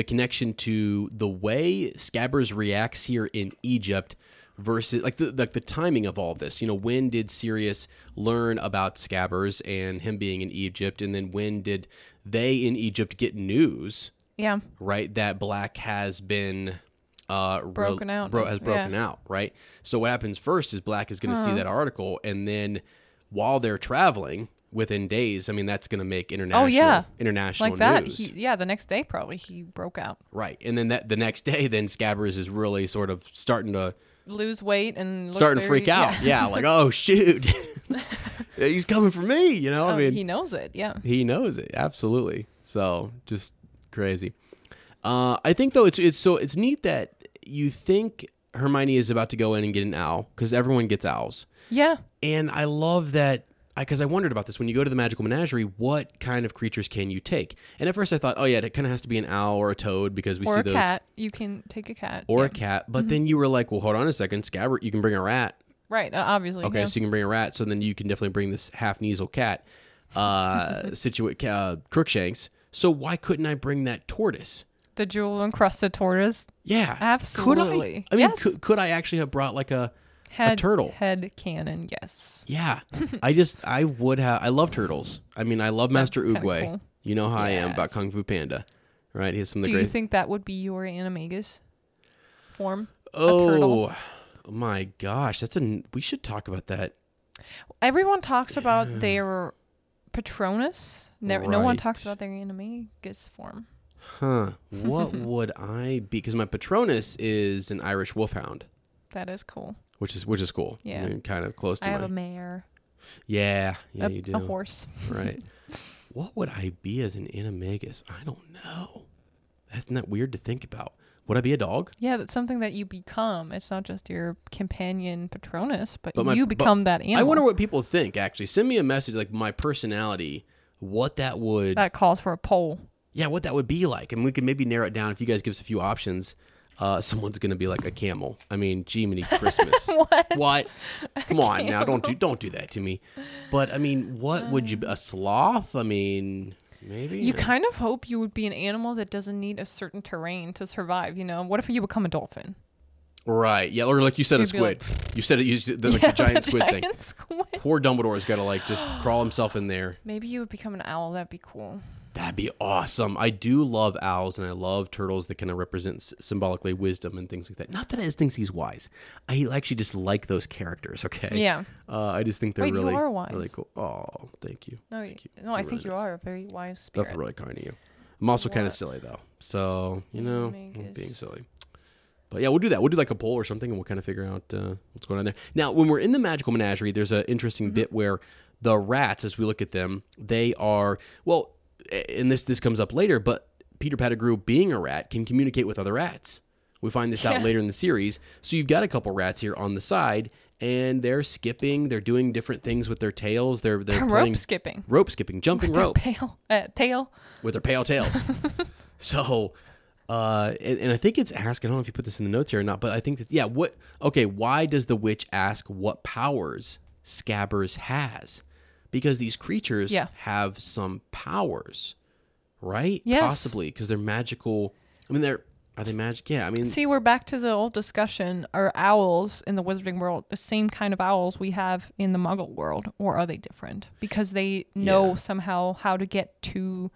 the connection to the way Scabbers reacts here in Egypt versus like the like the timing of all this. You know, when did Sirius learn about Scabbers and him being in Egypt, and then when did they in Egypt get news? Yeah. right? That Black has been uh, re- Broken out. bro- has Yeah. broken out, right? So what happens first is Black is going to see that article, and then while they're traveling, within days, I mean that's going to make international Oh, yeah. international like that. news. He, yeah, the next day probably he broke out, right. And then that the next day then Scabbers is really sort of starting to lose weight, and look starting to freak out. Yeah, like oh shoot. He's coming for me, you know? Oh, I mean, he knows it. Yeah. He knows it absolutely. So just crazy. Uh, I think though it's it's so it's neat that you think Hermione is about to go in and get an owl because everyone gets owls, Yeah. and I love that because I, wondered about this when you go to the magical menagerie, what kind of creatures can you take? And at first I thought, oh yeah, it kind of has to be an owl or a toad because we or see a those, cat. You can take a cat. or yeah. a cat. But then you were like, well, hold on a second, Scabbers, you can bring a rat. Right. Uh, obviously. Okay, yeah. so you can bring a rat. So then you can definitely bring this half Kneazle cat, uh, situate uh, Crookshanks. So why couldn't I bring that tortoise? the jewel encrusted tortoise. Yeah, Absolutely. Could I? I mean, Yes. could, could I actually have brought like a? Head, turtle. Head canon. Yes. Yeah, I just I would have. I love turtles. I mean, I love Master Oogway. cool. You know how I am about Yes. Kung Fu Panda, right? He's some of the Do you think that would be your animagus form? oh turtle? my gosh, that's a. We should talk about that. Everyone talks about their Patronus. Never, No one talks about their animagus form. Huh? What would I be? Because my Patronus is an Irish Wolfhound. That is cool. Which is which is cool. Yeah. I mean, kind of close to I my. have a mare, yeah, yeah, a, you do. a horse. right. What would I be as an animagus? I don't know. Isn't that weird to think about? Would I be a dog? Yeah, that's something that you become. It's not just your companion Patronus, but, But my- you but become that animal. I wonder what people think. Actually, send me a message like my personality. What that would, that calls for a poll. yeah, what that would be like, and we could maybe narrow it down if you guys give us a few options. Uh, someone's gonna be like a camel. I mean, Jiminy Christmas. What? What? Come on now, don't do don't do that to me. But I mean, what would you? Be a sloth? I mean, maybe You kind of hope you would be an animal that doesn't need a certain terrain to survive. You know, what if you become a dolphin? right? Yeah, or like you said, a You'd be squid. like- you said it. You said the, like Yeah, the giant the squid thing. giant squid. Poor Dumbledore's got to like just crawl himself in there. Maybe you would become an owl. That'd be cool. That'd be awesome. I do love owls and I love turtles that kind of represent symbolically wisdom and things like that. Not that I just think he's wise. I actually just like those characters. Okay. Yeah. Uh, I just think they're Wait, you really, are wise. really cool. Oh, thank you. No, Thank you. no, I You're think you nice. are a very wise spirit. That's really kind of you. I'm also kind of silly though, so you know, being silly. But yeah, we'll do that. We'll do like a poll or something, and we'll kind of figure out uh, what's going on there. Now, when we're in the magical menagerie, there's an interesting Mm-hmm. bit where the rats, as we look at them, they are well, and this this comes up later, but Peter Pettigrew, being a rat, can communicate with other rats. We find this out Yeah. later in the series. So you've got a couple rats here on the side, and they're skipping. They're doing different things with their tails. They're they're Rope playing skipping. rope skipping, jumping Their rope Pale, uh, tail. with their pale tails. so, uh, and, and I think it's asking. I don't know if you put this in the notes here or not, but I think that yeah. What? Okay, why does the witch ask what powers Scabbers has? Because these creatures Yeah. have some powers, right? Yes. Possibly because they're magical. I mean, they're are they magic? Yeah. I mean, See, we're back to the old discussion. Are owls in the wizarding world the same kind of owls we have in the muggle world, or are they different? Because they know Yeah. somehow how to get to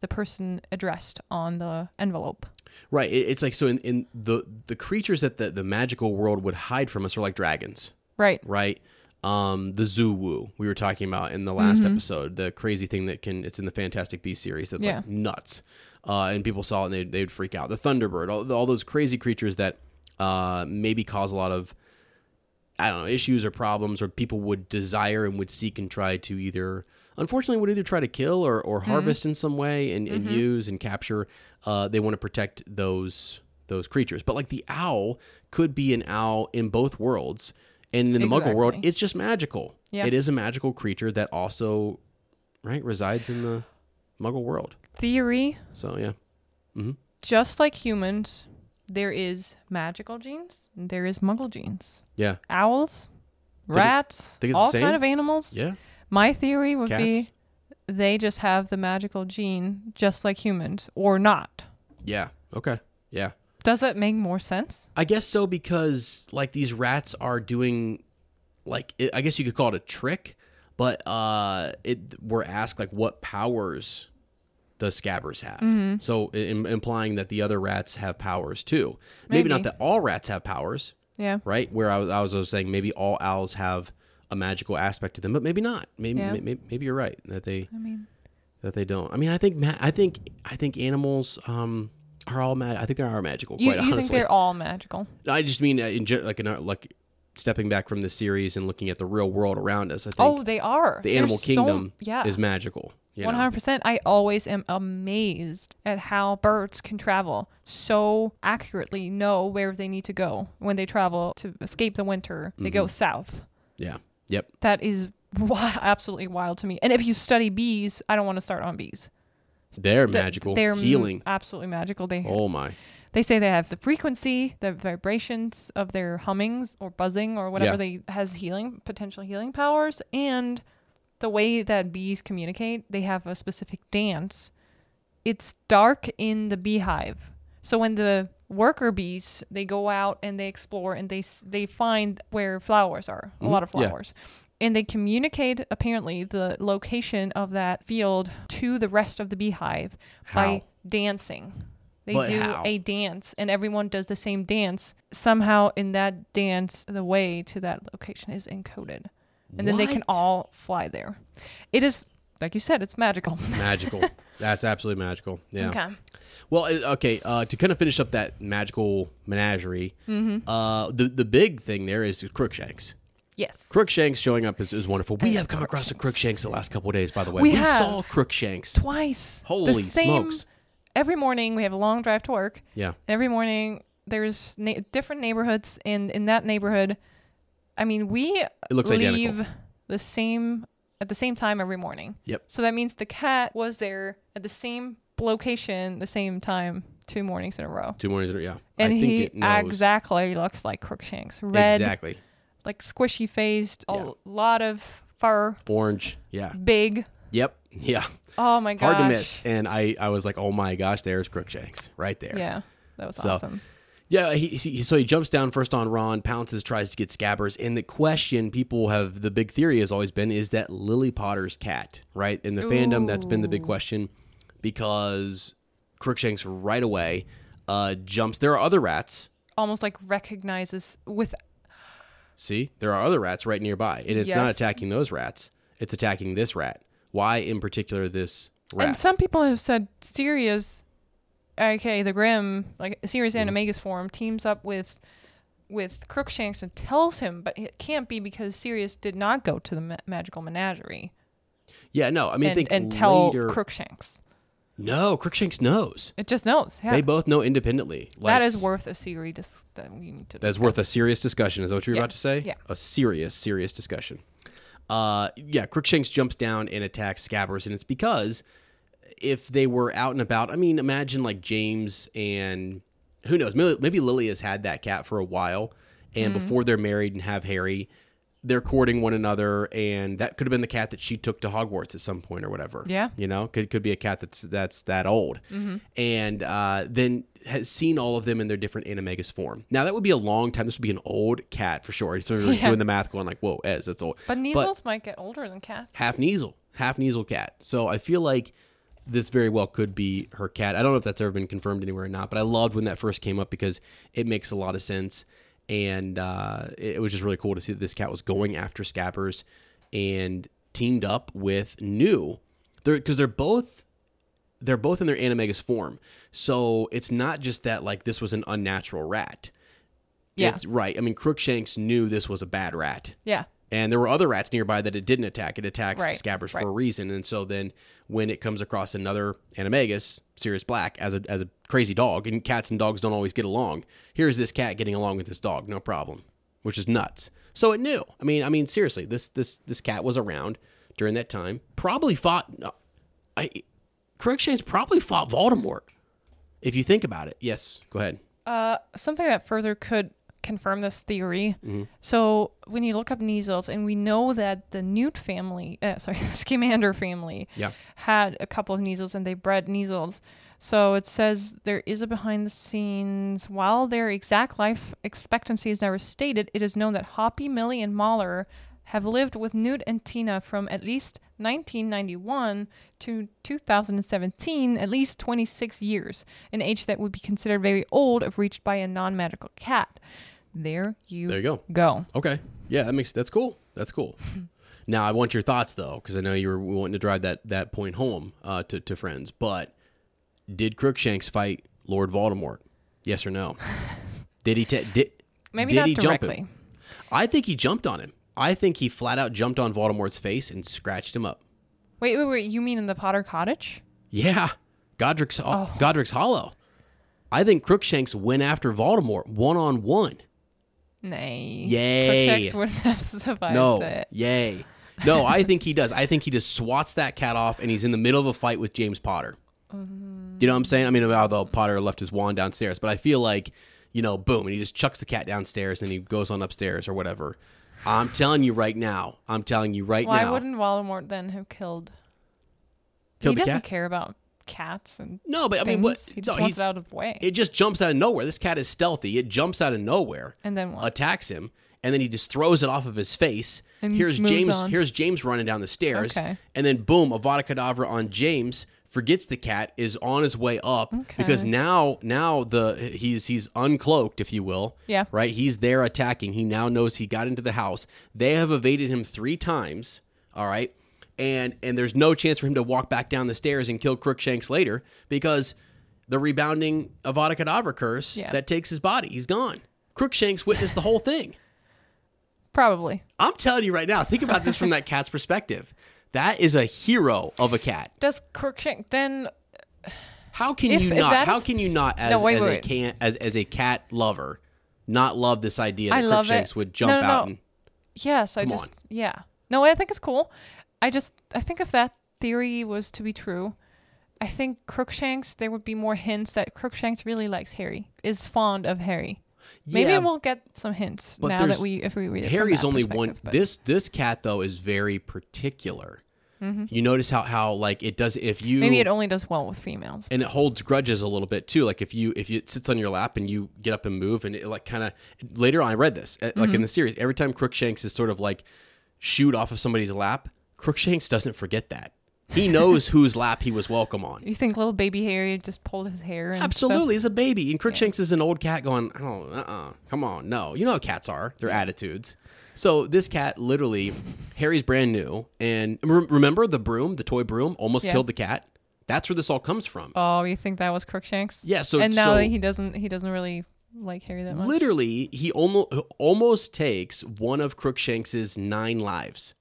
the person addressed on the envelope. right. It, it's like so in, in the the creatures that the, the magical world would hide from us are like dragons. Right. right? Um, the Zoo we were talking about in the last Mm-hmm. episode, the crazy thing that can it's in the Fantastic Beast series that's Yeah. like nuts, uh, and people saw it and they they'd freak out. The Thunderbird, all, all those crazy creatures that uh, maybe cause a lot of I don't know issues or problems, or people would desire and would seek and try to either unfortunately would either try to kill or, or harvest in some way and, and use and capture. Uh, they want to protect those those creatures, but like the owl could be an owl in both worlds. And in the Muggle world, it's just magical. Yeah. It is a magical creature that also, right, resides in the Muggle world. Theory: So yeah, Mm-hmm. just like humans, there is magical genes, and there is muggle genes. yeah, Owls, Think rats, all kind of animals. yeah. My theory would Cats. be they just have the magical gene just like humans or not. Yeah. Okay. Yeah. Does that make more sense? I guess so because like these rats are doing, like I guess you could call it a trick, but uh, it we're asked like what powers the Scabbers have? Mm-hmm. So im- implying that the other rats have powers too. Maybe, not that all rats have powers, Yeah. right? Where I was, I was, I was saying maybe all owls have a magical aspect to them, but maybe not. Maybe Yeah. maybe, maybe you're right that they I mean, that they don't. I mean, I think I think I think animals um are all mad. I think they are magical. you, Quite you honestly, think they're all magical? I just mean uh, in gen- like in, our- like stepping back from the series and looking at the real world around us. I think Oh, they are. the They're animal so- kingdom yeah. is magical. One hundred percent. I always am amazed at how birds can travel so accurately, know where they need to go when they travel to escape the winter. They go Mm-hmm. south. Yeah. Yep. That is wi- absolutely wild to me. And if you study bees, I don't want to start on bees. They're Th- magical. They're healing. absolutely magical. They Oh my. they say they have the frequency, the vibrations of their hummings or buzzing or whatever Yeah. they has healing potential healing powers and the way that bees communicate, they have a specific dance. It's dark in the beehive. So when the worker bees, they go out and they explore and they they find where flowers are, a mm-hmm. lot of flowers. Yeah. And they communicate apparently the location of that field to the rest of the beehive by dancing. They But do how? a dance and everyone does the same dance. Somehow in that dance the way to that location is encoded. And then they can all fly there. It is like you said, it's magical. magical. That's absolutely magical. Yeah. Okay. Well, okay. Uh, to kind of finish up that magical menagerie, Mm-hmm. uh, the the big thing there is Crookshanks. Yes. Crookshanks showing up is, is wonderful. We have come across a Crookshanks. The last couple of days, by the way. We have. saw Crookshanks. Twice. The Holy same- smokes! Every morning we have a long drive to work. Yeah. Every morning there's na- different neighborhoods and in that neighborhood I mean, we It looks leave identical. the same at the same time every morning. Yep. So that means the cat was there at the same location the same time two mornings in a row. Two mornings. In a row. Yeah. And I think he exactly looks like Crookshanks. Red, Exactly. Like squishy faced, Yeah. a lot of fur, Orange. Yeah. big. Yep. Yeah. Oh my gosh. Hard to miss. And I, I was like, oh my gosh, there's Crookshanks right there. Yeah. That was So- awesome. Yeah, he, he so he jumps down first on Ron, pounces, tries to get Scabbers, and the question people have the big theory has always been is that Lily Potter's cat, right? In the fandom, that's been the big question because Crookshanks right away uh, jumps. There are other rats. Almost like recognizes with See, there are other rats right nearby, and it's not attacking those rats. It's attacking this rat. Why, in particular, this rat? And some people have said Sirius, aka the Grim, like Sirius Mm-hmm. Animagus form, teams up with with Crookshanks and tells him, but it can't be because Sirius did not go to the ma- magical menagerie yeah, no, I mean, and, think and tell later. Crookshanks. No, Crookshanks knows. It just knows. Yeah. They both know independently. that Like, is worth a series dis- that we need to. That's discuss. worth a serious discussion. Is that what you're Yeah. about to say? Yeah. A serious, serious discussion. Uh, yeah, Crookshanks jumps down and attacks Scabbers, and it's because if they were out and about, I mean, imagine like James and who knows, maybe, maybe Lily has had that cat for a while, and Mm-hmm. before they're married and have Harry, they're courting one another, and that could have been the cat that she took to Hogwarts at some point or whatever. Yeah. you know, could could be a cat that's that's that old, Mm-hmm. and uh, then has seen all of them in their different animagus form. Now that would be a long time. This would be an old cat for sure. Sort Yeah. doing the math, going like, "Whoa, Ez, that's old." But Kneazles might get older than cats. half Kneazle, half Kneazle cat. So I feel like this very well could be her cat. I don't know if that's ever been confirmed anywhere or not, but I loved when that first came up because it makes a lot of sense. And uh, it it was just really cool to see that this cat was going after Scabbers and teamed up with New. They're because they're both they're both in their animagus form. So it's not just that like this was an unnatural rat. Yeah. It's right. I mean, Crookshanks knew this was a bad rat. Yeah. And there were other rats nearby that it didn't attack. It attacks Right, Scabbers right. for a reason. And so then when it comes across another Animagus, Sirius Black, as a, as a crazy dog, and cats and dogs don't always get along, here's this cat getting along with this dog, no problem, which is nuts. So it knew. I mean, I mean, seriously, this this this cat was around during that time. Probably fought. I Crookshanks probably fought Voldemort. If you think about it, yes. Go ahead. Uh, something that further could confirm this theory. Mm-hmm. So when you look up Kneazles, and we know that the Newt family, uh, sorry, the Scamander family, Yeah. had a couple of Kneazles, and they bred Kneazles. So it says there is a behind the scenes. While their exact life expectancy is never stated, it is known that Hoppy, Millie, and Mahler have lived with Newt and Tina from at least 1991 to 2017, at least 26 years, an age that would be considered very old if reached by a non magical cat. There you, There you go. go. Okay. Yeah, that makes that's cool. That's cool. now I want your thoughts though, because I know you were wanting to drive that that point home uh, to to friends. But did Crookshanks fight Lord Voldemort? Yes or no? Did he? ta- did Maybe did not he jump directly. him? I think he jumped on him. I think he flat out jumped on Voldemort's face and scratched him up. Wait, wait, wait. You mean in the Potter Cottage? Yeah, Godric's Oh. Godric's Hollow. I think Crookshanks went after Voldemort one on one. Nay. Yay. Crookshanks wouldn't have survived No, it. yay. No, I think he does. I think he just swats that cat off, and he's in the middle of a fight with James Potter. Mm-hmm. You know what I'm saying? I mean, although Potter left his wand downstairs, but I feel like, you know, boom, and he just chucks the cat downstairs, and he goes on upstairs or whatever. I'm telling you right now. I'm telling you right Why now. Why wouldn't Voldemort then have killed? Killed he doesn't cat? care about cats and No, but I mean, what? He just no, wants out of the way. It just jumps out of nowhere. This cat is stealthy. It jumps out of nowhere. and then what? attacks him, and then he just throws it off of his face. And here's James. on. Here's James running down the stairs, Okay. and then boom, Avada Kedavra on James. Forgets the cat is on his way up because now now the he's he's uncloaked, if you will. Yeah. Right. He's there attacking. He now knows he got into the house. They have evaded him three times. All right. And and there's no chance for him to walk back down the stairs and kill Crookshanks later because the rebounding Avada Kedavra curse Yeah. that takes his body. He's gone. Crookshanks witnessed the whole thing. Probably. I'm telling you right now, think about this from that cat's perspective. That is a hero of a cat. Does Crookshank then? How can If- you if not? How can you not, as, No, wait, as a wait. can as, as a cat lover, not love this idea that I Crookshanks would jump No, no, out and Yes, I Come just on. yeah. No, I think it's cool. I just I think if that theory was to be true, I think Crookshanks there would be more hints that Crookshanks really likes Harry, is fond of Harry. Maybe we'll get some hints now that we if we read it. Harry's only one. but- This this cat though is very particular. Mm-hmm. You notice how how like it does if you maybe it only does well with females. and it holds grudges a little bit too. Like if you if you, it sits on your lap and you get up and move, and it like kind of later on I read this uh, like in Mm-hmm. the series. Every time Crookshanks is sort of like shoot off of somebody's lap, Crookshanks doesn't forget that. He knows whose lap he was welcome on. You think little baby Harry just pulled his hair and Absolutely, stuff? he's a baby, and Crookshanks is an old cat going, "Oh, uh, uh come on, no." You know how cats are; their attitudes. So this cat, literally, Harry's brand new, and re- remember the broom, the toy broom, almost Yeah. killed the cat. That's where this all comes from. Oh, you think that was Crookshanks? Yeah, so- and now so- he doesn't he doesn't really like Harry that much. Literally, he almost almost takes one of Crookshanks's nine lives.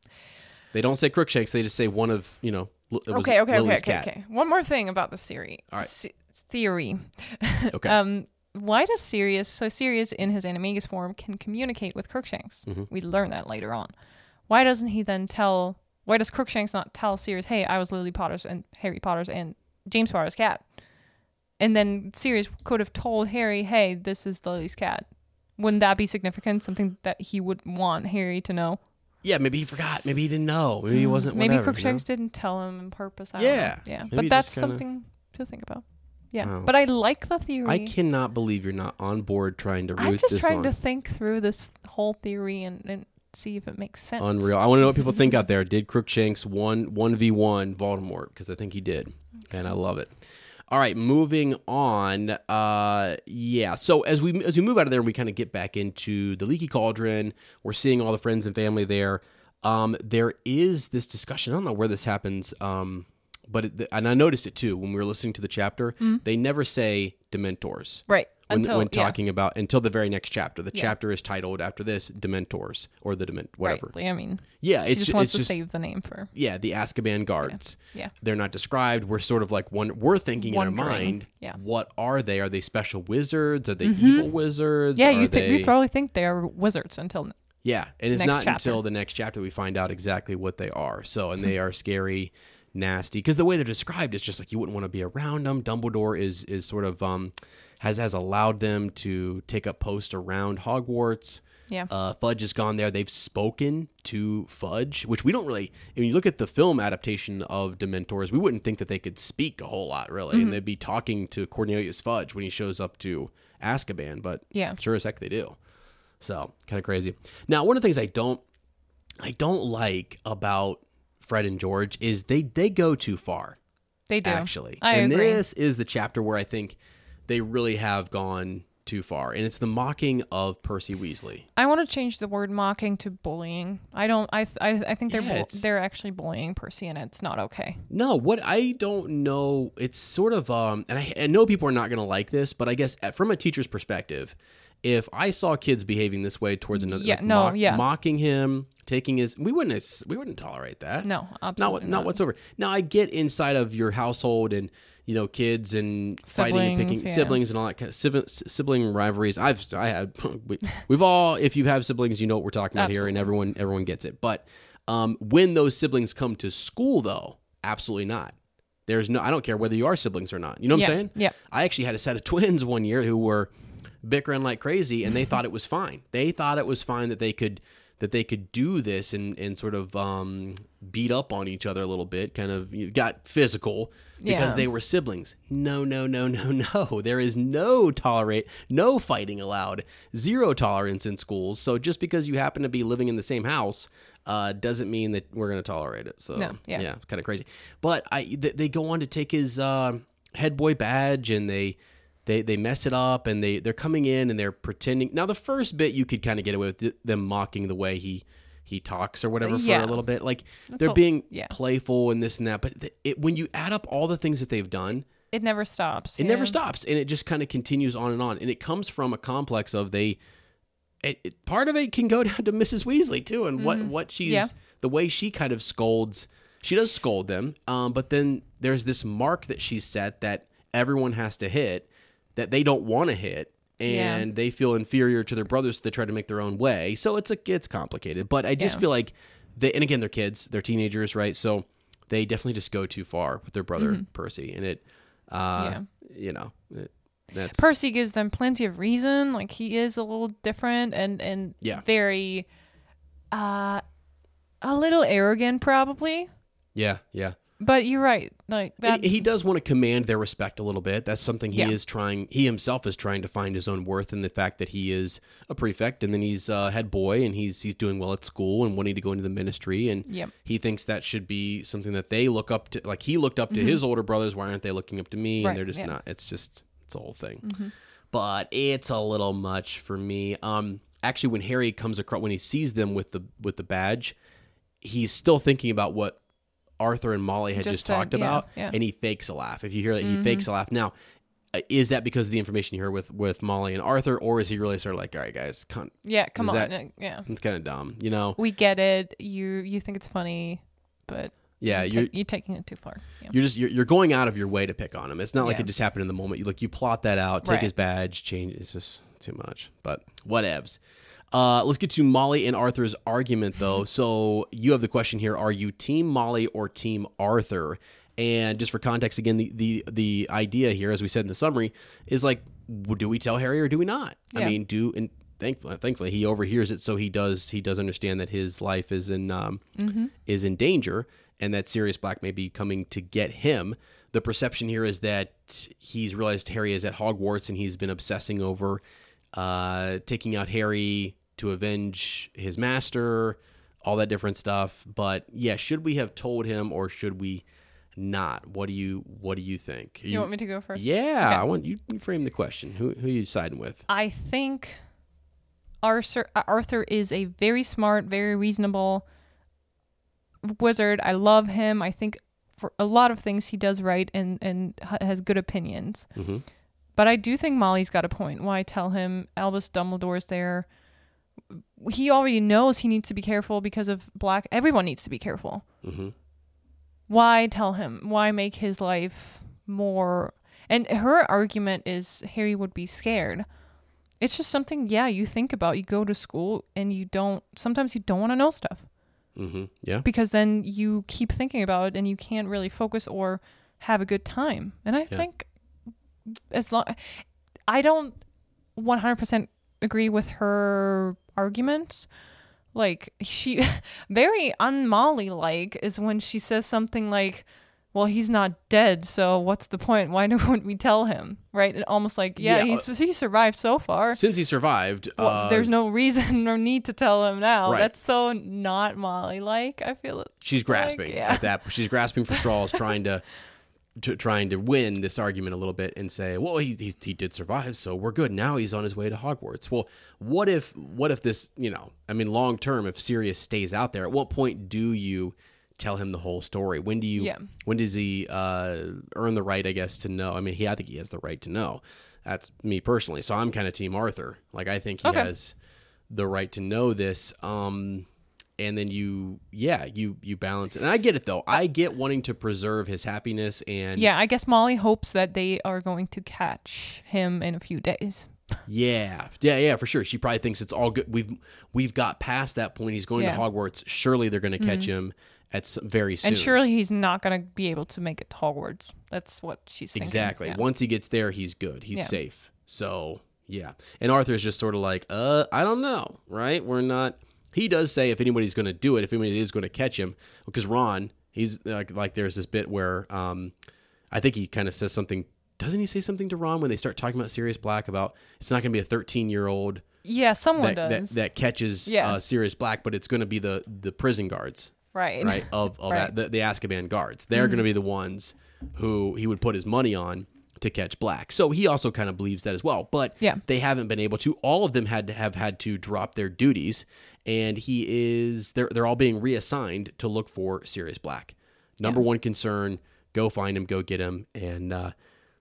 They don't say Crookshanks; they just say one of you know. L- it was okay, okay, okay, Lily's okay, cat. okay. One more thing about the theory. All right. Se- theory. Okay. um, why does Sirius, so Sirius in his Animagus form can communicate with Crookshanks? Mm-hmm. We learn that later on. Why doesn't he then tell? Why does Crookshanks not tell Sirius, "Hey, I was Lily Potter's and Harry Potter's and James Potter's cat," and then Sirius could have told Harry, "Hey, this is Lily's cat." Wouldn't that be significant? Something that he would want Harry to know. Yeah, maybe he forgot. Maybe he didn't know. Maybe he wasn't. Mm, Maybe whatever, you know? Crookshanks didn't tell him on purpose. I. Yeah. yeah. Maybe But that's kinda- something to think about. Yeah, Wow. but I like the theory. I cannot believe you're not on board trying to root I'm just this trying on. to think through this whole theory and, and see if it makes sense. Unreal. I want to know what people think out there. Did Crookshanks one one v one Voldemort? Because I think he did, and I love it. All right, moving on. Uh, yeah. So as we as we move out of there, and we kind of get back into the Leaky Cauldron. We're seeing all the friends and family there. Um, there is this discussion. I don't know where this happens. Um, but it, and I noticed it too when we were listening to the chapter. They never say Dementors Right. When, Until when yeah. talking about until the very next chapter. The Yeah. chapter is titled after this Dementors or the Dement whatever. Right. I mean, Yeah, she it's just ju- wants it's to just save the name for. yeah the Azkaban guards. Yeah. They're not described. We're sort of like one. We're thinking in our mind, Yeah. what are they? Are they special wizards? Are they mm-hmm. evil wizards? Yeah, Are you think we probably think they are wizards until yeah, and it's Next not chapter. until the next chapter we find out exactly what they are. So, and they are scary, nasty. Because the way they're described is just like you wouldn't want to be around them. Dumbledore is is sort of um has has allowed them to take up post around Hogwarts. yeah. Uh, Fudge has gone there. They've spoken to Fudge, which we don't really. When you look at the film adaptation of Dementors, we wouldn't think that they could speak a whole lot, really, Mm-hmm. and they'd be talking to Cornelius Fudge when he shows up to Azkaban. But Yeah. sure as heck they do. So kind of crazy. Now, one of the things I don't, I don't like about Fred and George is they they go too far they do actually. I and agree. this is the chapter where I think they really have gone too far, and it's the mocking of Percy Weasley. I want to change the word mocking to bullying. I don't. I th- I, I think they're Yeah, it's- they're actually bullying Percy, and it's not okay. No, what I don't know, it's sort of um and I, I know people are not going to like this, but I guess at- from a teacher's perspective, if I saw kids behaving this way towards another Yeah, like, no, mock- yeah. mocking him, taking his we wouldn't we wouldn't tolerate that. No, Not absolutely what- not whatsoever. Now I get inside of your household and you know kids and fighting and picking Siblings, yeah. siblings and all that kind of sibling, sibling rivalries. I've I had we, we've all if you have siblings you know what we're talking about here and everyone everyone gets it. But um, when those siblings come to school though, absolutely not. There's no I don't care whether you are siblings or not. You know what Yeah, I'm saying? yeah. I actually had a set of twins one year who were bickering like crazy and they thought it was fine. They thought it was fine that they could that they could do this and, and sort of um, beat up on each other a little bit, kind of you got physical because Yeah. they were siblings. No, no, no, no, no. There is no tolerate, no fighting allowed, zero tolerance in schools. So just because you happen to be living in the same house uh, doesn't mean that we're going to tolerate it. So No, yeah. yeah, kind of crazy. But I th- they go on to take his uh, head boy badge and they they they mess it up and they they're coming in and they're pretending. Now the first bit you could kind of get away with them mocking the way he he talks or whatever for Yeah. a little bit. Like they're all- being yeah. playful and this and that. But th- it, when you add up all the things that they've done, It never stops. it never stops and it just kind of continues on and on. And it comes from a complex of they. It, it- part of it can go down to Mrs. Weasley too, and what what she's Mm-hmm. Yeah. the way she kind of scolds. She does scold them, um, but then there's this mark that she's set that everyone has to hit that they don't want to hit, Yeah. and they feel inferior to their brothers. So they try to make their own way. So it's a it's complicated, but I just Yeah. feel like they and again they're kids, they're teenagers, right? So they definitely just go too far with their brother Percy, and it, uh, you know, it, that's Percy gives them plenty of reason. Like he is a little different and and Yeah. very, uh, a little arrogant probably. yeah, yeah. But you're right. Like that. And he does want to command their respect a little bit. That's something he Yeah. is trying. He himself is trying to find his own worth in the fact that he is a prefect, and then he's a head boy, and he's he's doing well at school and wanting to go into the ministry, and Yep. he thinks that should be something that they look up to. Like he looked up to his older brothers. Why aren't they looking up to me? Mm-hmm. Right, And they're just yeah. Mm-hmm. not. It's just it's a whole thing. But it's a little much for me. Um, actually, when Harry comes across, when he sees them with the with the badge, he's still thinking about what Arthur and Molly had just, Just said, talked about, yeah. and he fakes a laugh. If you hear that, he fakes a laugh. Now, uh, is that because of the information you heard with with Molly and Arthur, or is he really sort of like, all right, guys, con- yeah. Come on. that- like, yeah. it's kind of dumb, you know? We get it. You you think it's funny, but Yeah, you're, you're ta- you're taking it too far. Yeah. you're just you're, you're going out of your way to pick on him. It's not like Yeah. it just happened in the moment. You like you plot that out, take Right. his badge, change. It's just too much. But whatevs. Uh, let's get to Molly and Arthur's argument, though. so you have the question here: Are you Team Molly or Team Arthur? And just for context, again, the the the idea here, as we said in the summary, is like, do we tell Harry or do we not? I mean, do and thankfully, thankfully, he overhears it, so he does he does understand that his life is in um, is in danger, and that Sirius Black may be coming to get him. The perception here is that he's realized Harry is at Hogwarts, and he's been obsessing over uh, taking out Harry to avenge his master, all that different stuff. But yeah, should we have told him or should we not? What do you What do you think? you want me to go first? Yeah, Okay. I want you. You frame the question. Who Who are you siding with? I think Arthur Arthur is a very smart, very reasonable wizard. I love him. I think for a lot of things he does right and and has good opinions. Mhm. But I do think Molly's got a point. Why tell him Albus Dumbledore's there? He already knows he needs to be careful because of Black. Everyone needs to be careful. hmm Why tell him? Why make his life more? And her argument is Harry would be scared. It's just something, yeah, you think about. You go to school and you don't, sometimes you don't want to know stuff hmm Yeah. because then you keep thinking about it and you can't really focus or have a good time. And I Yeah. think as long, I don't 100% agree with her arguments. Like, she, very unmolly like is when she says something like, well, he's not dead, so what's the point? Why don't we tell him? Right? And almost like, yeah, Yeah, he's he survived so far. Since he survived, Well, uh, there's no reason or need to tell him now. Right. That's so not Molly like. I feel it. she's grasping yeah. at that. She's grasping for straws, trying to trying to win this argument a little bit and say, well, he, he he did survive, so we're good. Now he's on his way to Hogwarts. Well, what if what if this, you know, I mean, long term, if Sirius stays out there, at what point do you tell him the whole story? When do you? Yeah. When does he uh, earn the right, I guess, to know? I mean, he I think he has the right to know. That's me personally. So I'm kind of Team Arthur. Like I think he Okay. has the right to know this. Um, and then you, yeah, you you balance it. And I get it though. I get wanting to preserve his happiness and Yeah, I guess Molly hopes that they are going to catch him in a few days. Yeah, yeah, yeah, for sure. She probably thinks it's all good. We've we've got past that point. He's going Yeah. Mm-hmm. to Hogwarts. Surely they're going to catch him at some, very soon. And surely he's not going to be able to make it to Hogwarts. That's what she's thinking. exactly. Yeah. Once he gets there, he's good. He's Yeah. safe. So yeah. And Arthur's just sort of like, uh, I don't know, right? We're not. He does say if anybody's going to do it, if anybody is going to catch him, because Ron, he's like, like there's this bit where, um, I think he kind of says something. Doesn't he say something to Ron when they start talking about Sirius Black about it's not going to be a 13 year old Yeah, someone that, that does. that catches Yeah. uh, Sirius Black, but it's going to be the the prison guards, right. right? Of, of Right. Mm-hmm. that, the, the Azkaban guards. They're going to be the ones who he would put his money on to catch Black. So he also kind of believes that as well. But Yeah. they haven't been able to. All of them had to have had to drop their duties, and he is they're they're all being reassigned to look for Sirius Black. Number one concern: go find him, go get him, and. uh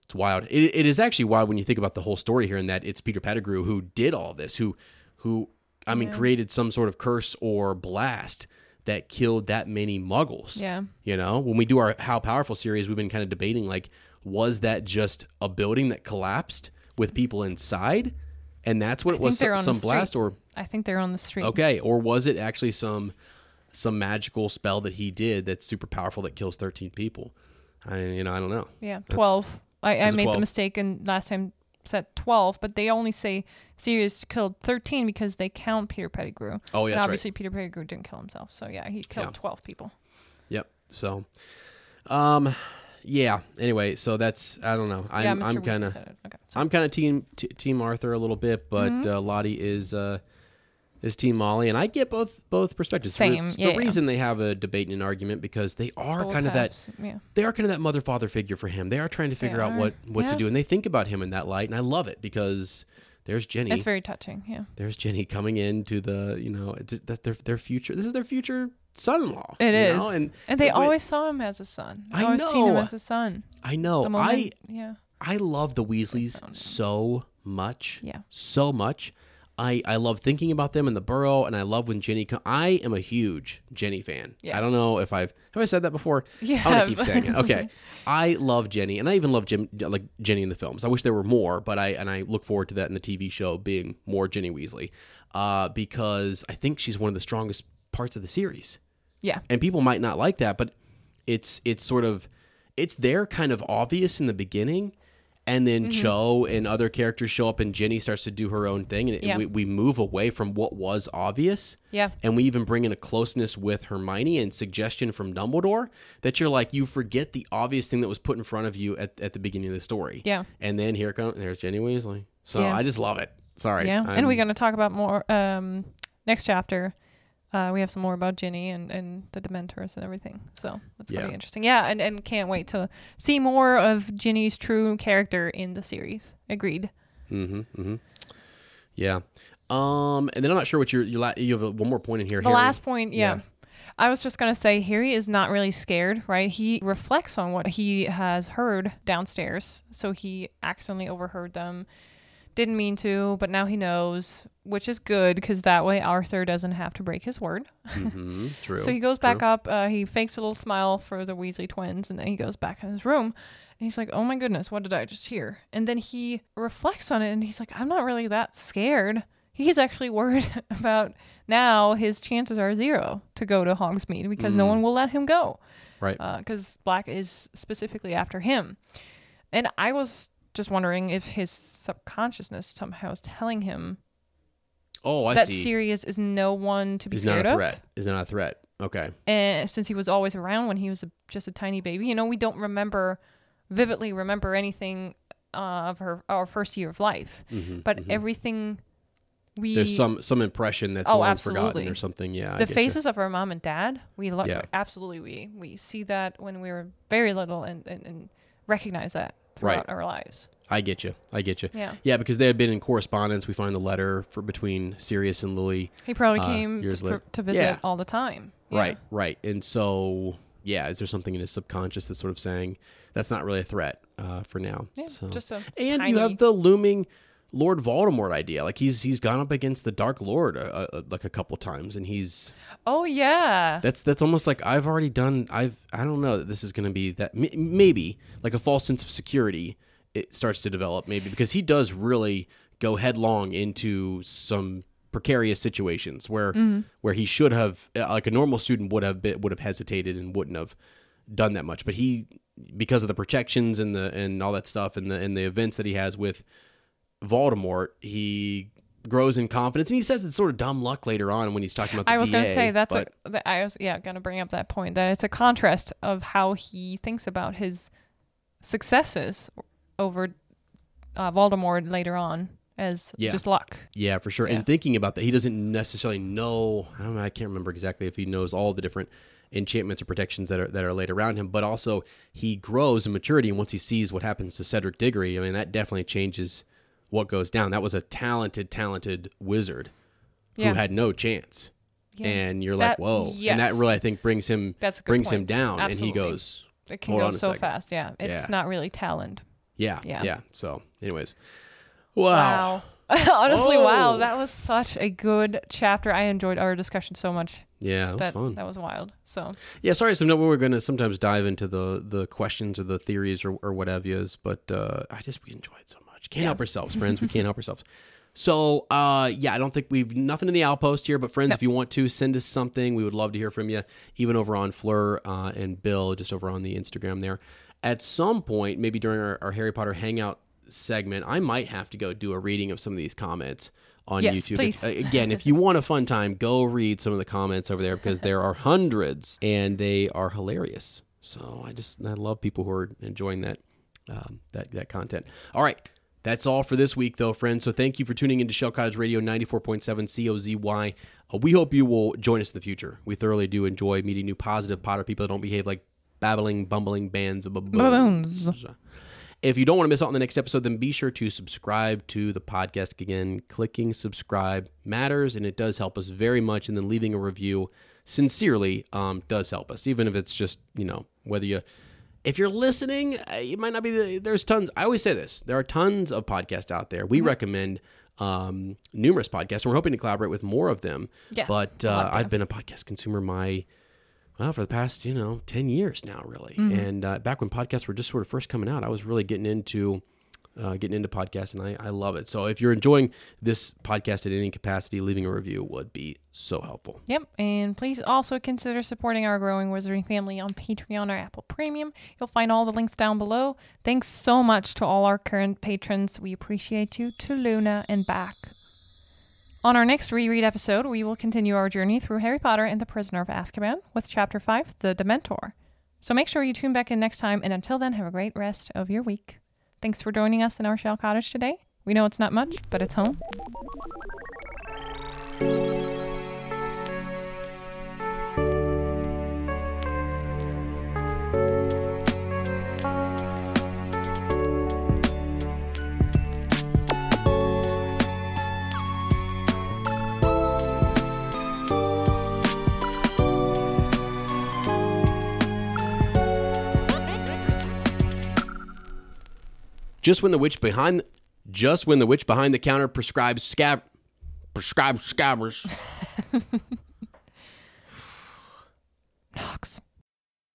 it's wild. It, it is actually wild when you think about the whole story here, and that it's Peter Pettigrew who did all this, who, who, I mean, created some sort of curse or blast that killed that many Muggles. Yeah. You know, when we do our How Powerful series, we've been kind of debating like, was that just a building that collapsed with people inside, and that's what I it was? Some, some blast, or I think they're on the street. okay, or was it actually some some magical spell that he did that's super powerful that kills thirteen people? I, you know, I don't know. Yeah, That's- 12. I, I made 12? the mistake and last time said 12, but they only say Sirius killed 13 because they count Peter Pettigrew. Oh, yeah, that's right. obviously Peter Pettigrew didn't kill himself. So yeah, he killed Yeah. 12 people. Yep. So, um, yeah. Anyway, so that's I don't know. I'm yeah, I'm kind of. Okay. I'm kind of team t- team Arthur a little bit, but Mm-hmm. uh, Lottie is uh is team Molly, and I get both both perspectives. Same, It's yeah, the yeah. reason they have a debate and an argument because they are kind of that they are kind of that mother father figure for him. They are trying to figure out are. what what to do, and they think about him in that light, and I love it because there's Ginny. It's very touching. Yeah. there's Ginny coming into the you know that their their future. This is their future son-in-law. It is. know? and And they always saw him as a son. They I always seen him know. as a son. I know The I yeah. I love the Weasleys so much. Yeah. So much. I, I love thinking about them in the burrow, and I love when Ginny. Co- I am a huge Ginny fan. Yeah. I don't know if I've have I said that before. You I'm gonna keep saying it. Okay, I love Ginny, and I even love Jim, like Ginny in the films. I wish there were more, but I and I look forward to that in the TV show being more Ginny Weasley, uh, because I think she's one of the strongest parts of the series Yeah. and people might not like that but it's it's sort of it's there kind of obvious in the beginning and then Mm-hmm. cho and other characters show up and ginny starts to do her own thing and Yeah. we, we move away from what was obvious Yeah. and we even bring in a closeness with hermione and suggestion from dumbledore that you're like you forget the obvious thing that was put in front of you at, at the beginning of the story Yeah. and then here comes there's ginny weasley so Yeah. i just love it sorry Yeah. and we're going to talk about more um next chapter. Uh, we have some more about Ginny and, and the Dementors and everything. So that's going to Yeah. be interesting. Yeah. And, and can't wait to see more of Ginny's true character in the series. Agreed. Mm-hmm. Mm-hmm. Yeah. Um, and then I'm not sure what your you la- you have a, one more point in here. The Harry. last point, yeah. Yeah. I was just gonna say Harry is not really scared, right? He reflects on what he has heard downstairs, so he accidentally overheard them. Didn't mean to, but now he knows, which is good because that way Arthur doesn't have to break his word. Mm-hmm. True. So he goes back True. up. Uh, he fakes a little smile for the Weasley twins, and then he goes back in his room. And he's like, "Oh my goodness, what did I just hear?" And then he reflects on it, and he's like, "I'm not really that scared." He's actually worried about now his chances are zero to go to Hogsmeade because no Mm. one will let him go Right. because Black is specifically after him. And I was just wondering if his subconsciousness somehow is telling him oh, I that see. Sirius is no one to be He's not scared a of threat. Is not a threat. Okay. and since he was always around when he was a, just a tiny baby you know we don't remember vividly remember anything uh, of her our first year of life Mm-hmm. but everything we There's some some impression that's Oh, long absolutely. forgotten or something. Yeah. The faces of our mom and dad we lo- Yeah. absolutely we we see that when we were very little and, and, and recognize that throughout Right. our lives. I get you. I get you. Yeah. Yeah, because they had been in correspondence. We find the letter for between Sirius and Lily. He probably Uh, came years to, for, to visit Yeah. all the time. Yeah. Right, right. And so, yeah, is there something in his subconscious that's sort of saying that's not really a threat uh, for now? Yeah, so. just a and tiny- you have the looming Lord Voldemort idea. Like he's he's gone up against the Dark Lord uh, uh, like a couple times, and he's Oh yeah. that's that's almost like I've already done. I've I don't know that this is going to be that m- maybe like a false sense of security. It starts to develop maybe because he does really go headlong into some precarious situations where where he should have uh, like a normal student would have been, would have hesitated and wouldn't have done that much but he because of the protections and the and all that stuff and the and the events that he has with Voldemort he grows in confidence and he says it's sort of dumb luck later on when he's talking about the I was going to say that's but- a. I was yeah going to bring up that point that it's a contrast of how he thinks about his successes over uh, Voldemort later on as Yeah. just luck. Yeah, for sure. Yeah. And thinking about that, he doesn't necessarily know. I don't know. I can't remember exactly if he knows all the different enchantments or protections that are that are laid around him. But also, he grows in maturity, and once he sees what happens to Cedric Diggory, I mean, that definitely changes what goes down. That was a talented, talented wizard Yeah. who had no chance. Yeah. And you're That- like, whoa! And that really, I think, brings him That's a good brings him point. down, and he goes, It can go so fast. Yeah, it's Yeah. not really talent. yeah, Yeah. yeah, So, anyways, wow. Honestly, wow, that was such a good chapter. I enjoyed our discussion so much. Yeah, was that fun. that was wild. So Yeah, sorry. So no, we're going to sometimes dive into the the questions or the theories or, or what have yous, but uh, I just we enjoyed so Can't help ourselves, friends. We can't help ourselves. So uh, yeah, I don't think we've nothing in the owl post here, but friends, if you want to send us something, we would love to hear from you. Even over on Fleur uh, and Bill, just over on the Instagram there. At some point, maybe during our, our Harry Potter Hangout segment, I might have to go do a reading of some of these comments on Yes, YouTube. please. If- again, if you want a fun time, go read some of the comments over there because there are hundreds and they are hilarious. So I just I love people who are enjoying that um, that that content. All right. That's all for this week, though, friends. So thank you for tuning into Shell Cottage Radio 94.7 COZY. Uh, we hope you will join us in the future. We thoroughly do enjoy meeting new positive Potter people that don't behave like babbling, bumbling bands of baboons. If you don't want to miss out on the next episode, then be sure to subscribe to the podcast. Again, clicking subscribe matters, and it does help us very much. And then leaving a review sincerely um, does help us, even if it's just, you know, whether you. If you're listening, uh, it might not be the. There's tons. I always say this. There are tons of podcasts out there. We recommend um, numerous podcasts, and we're hoping to collaborate with more of them. Yes, But uh, I've been a podcast consumer my well for the past you know 10 years now really Mm-hmm. and uh, back when podcasts were just sort of first coming out i was really getting into uh, getting into podcasts and I, I love it so if you're enjoying this podcast at any capacity leaving a review would be so helpful Yep, and please also consider supporting our growing Wizarding family on Patreon or Apple Premium. You'll find all the links down below. Thanks so much to all our current patrons. We appreciate you to Luna and back. On our next reread episode, we will continue our journey through Harry Potter and the Prisoner of Azkaban with Chapter 5, The Dementor. So make sure you tune back in next time, and until then, have a great rest of your week. Thanks for joining us in our shell cottage today. We know it's not much, but it's home. Just when the witch behind just when the witch behind the counter prescribes scab prescribes scabbers Knox.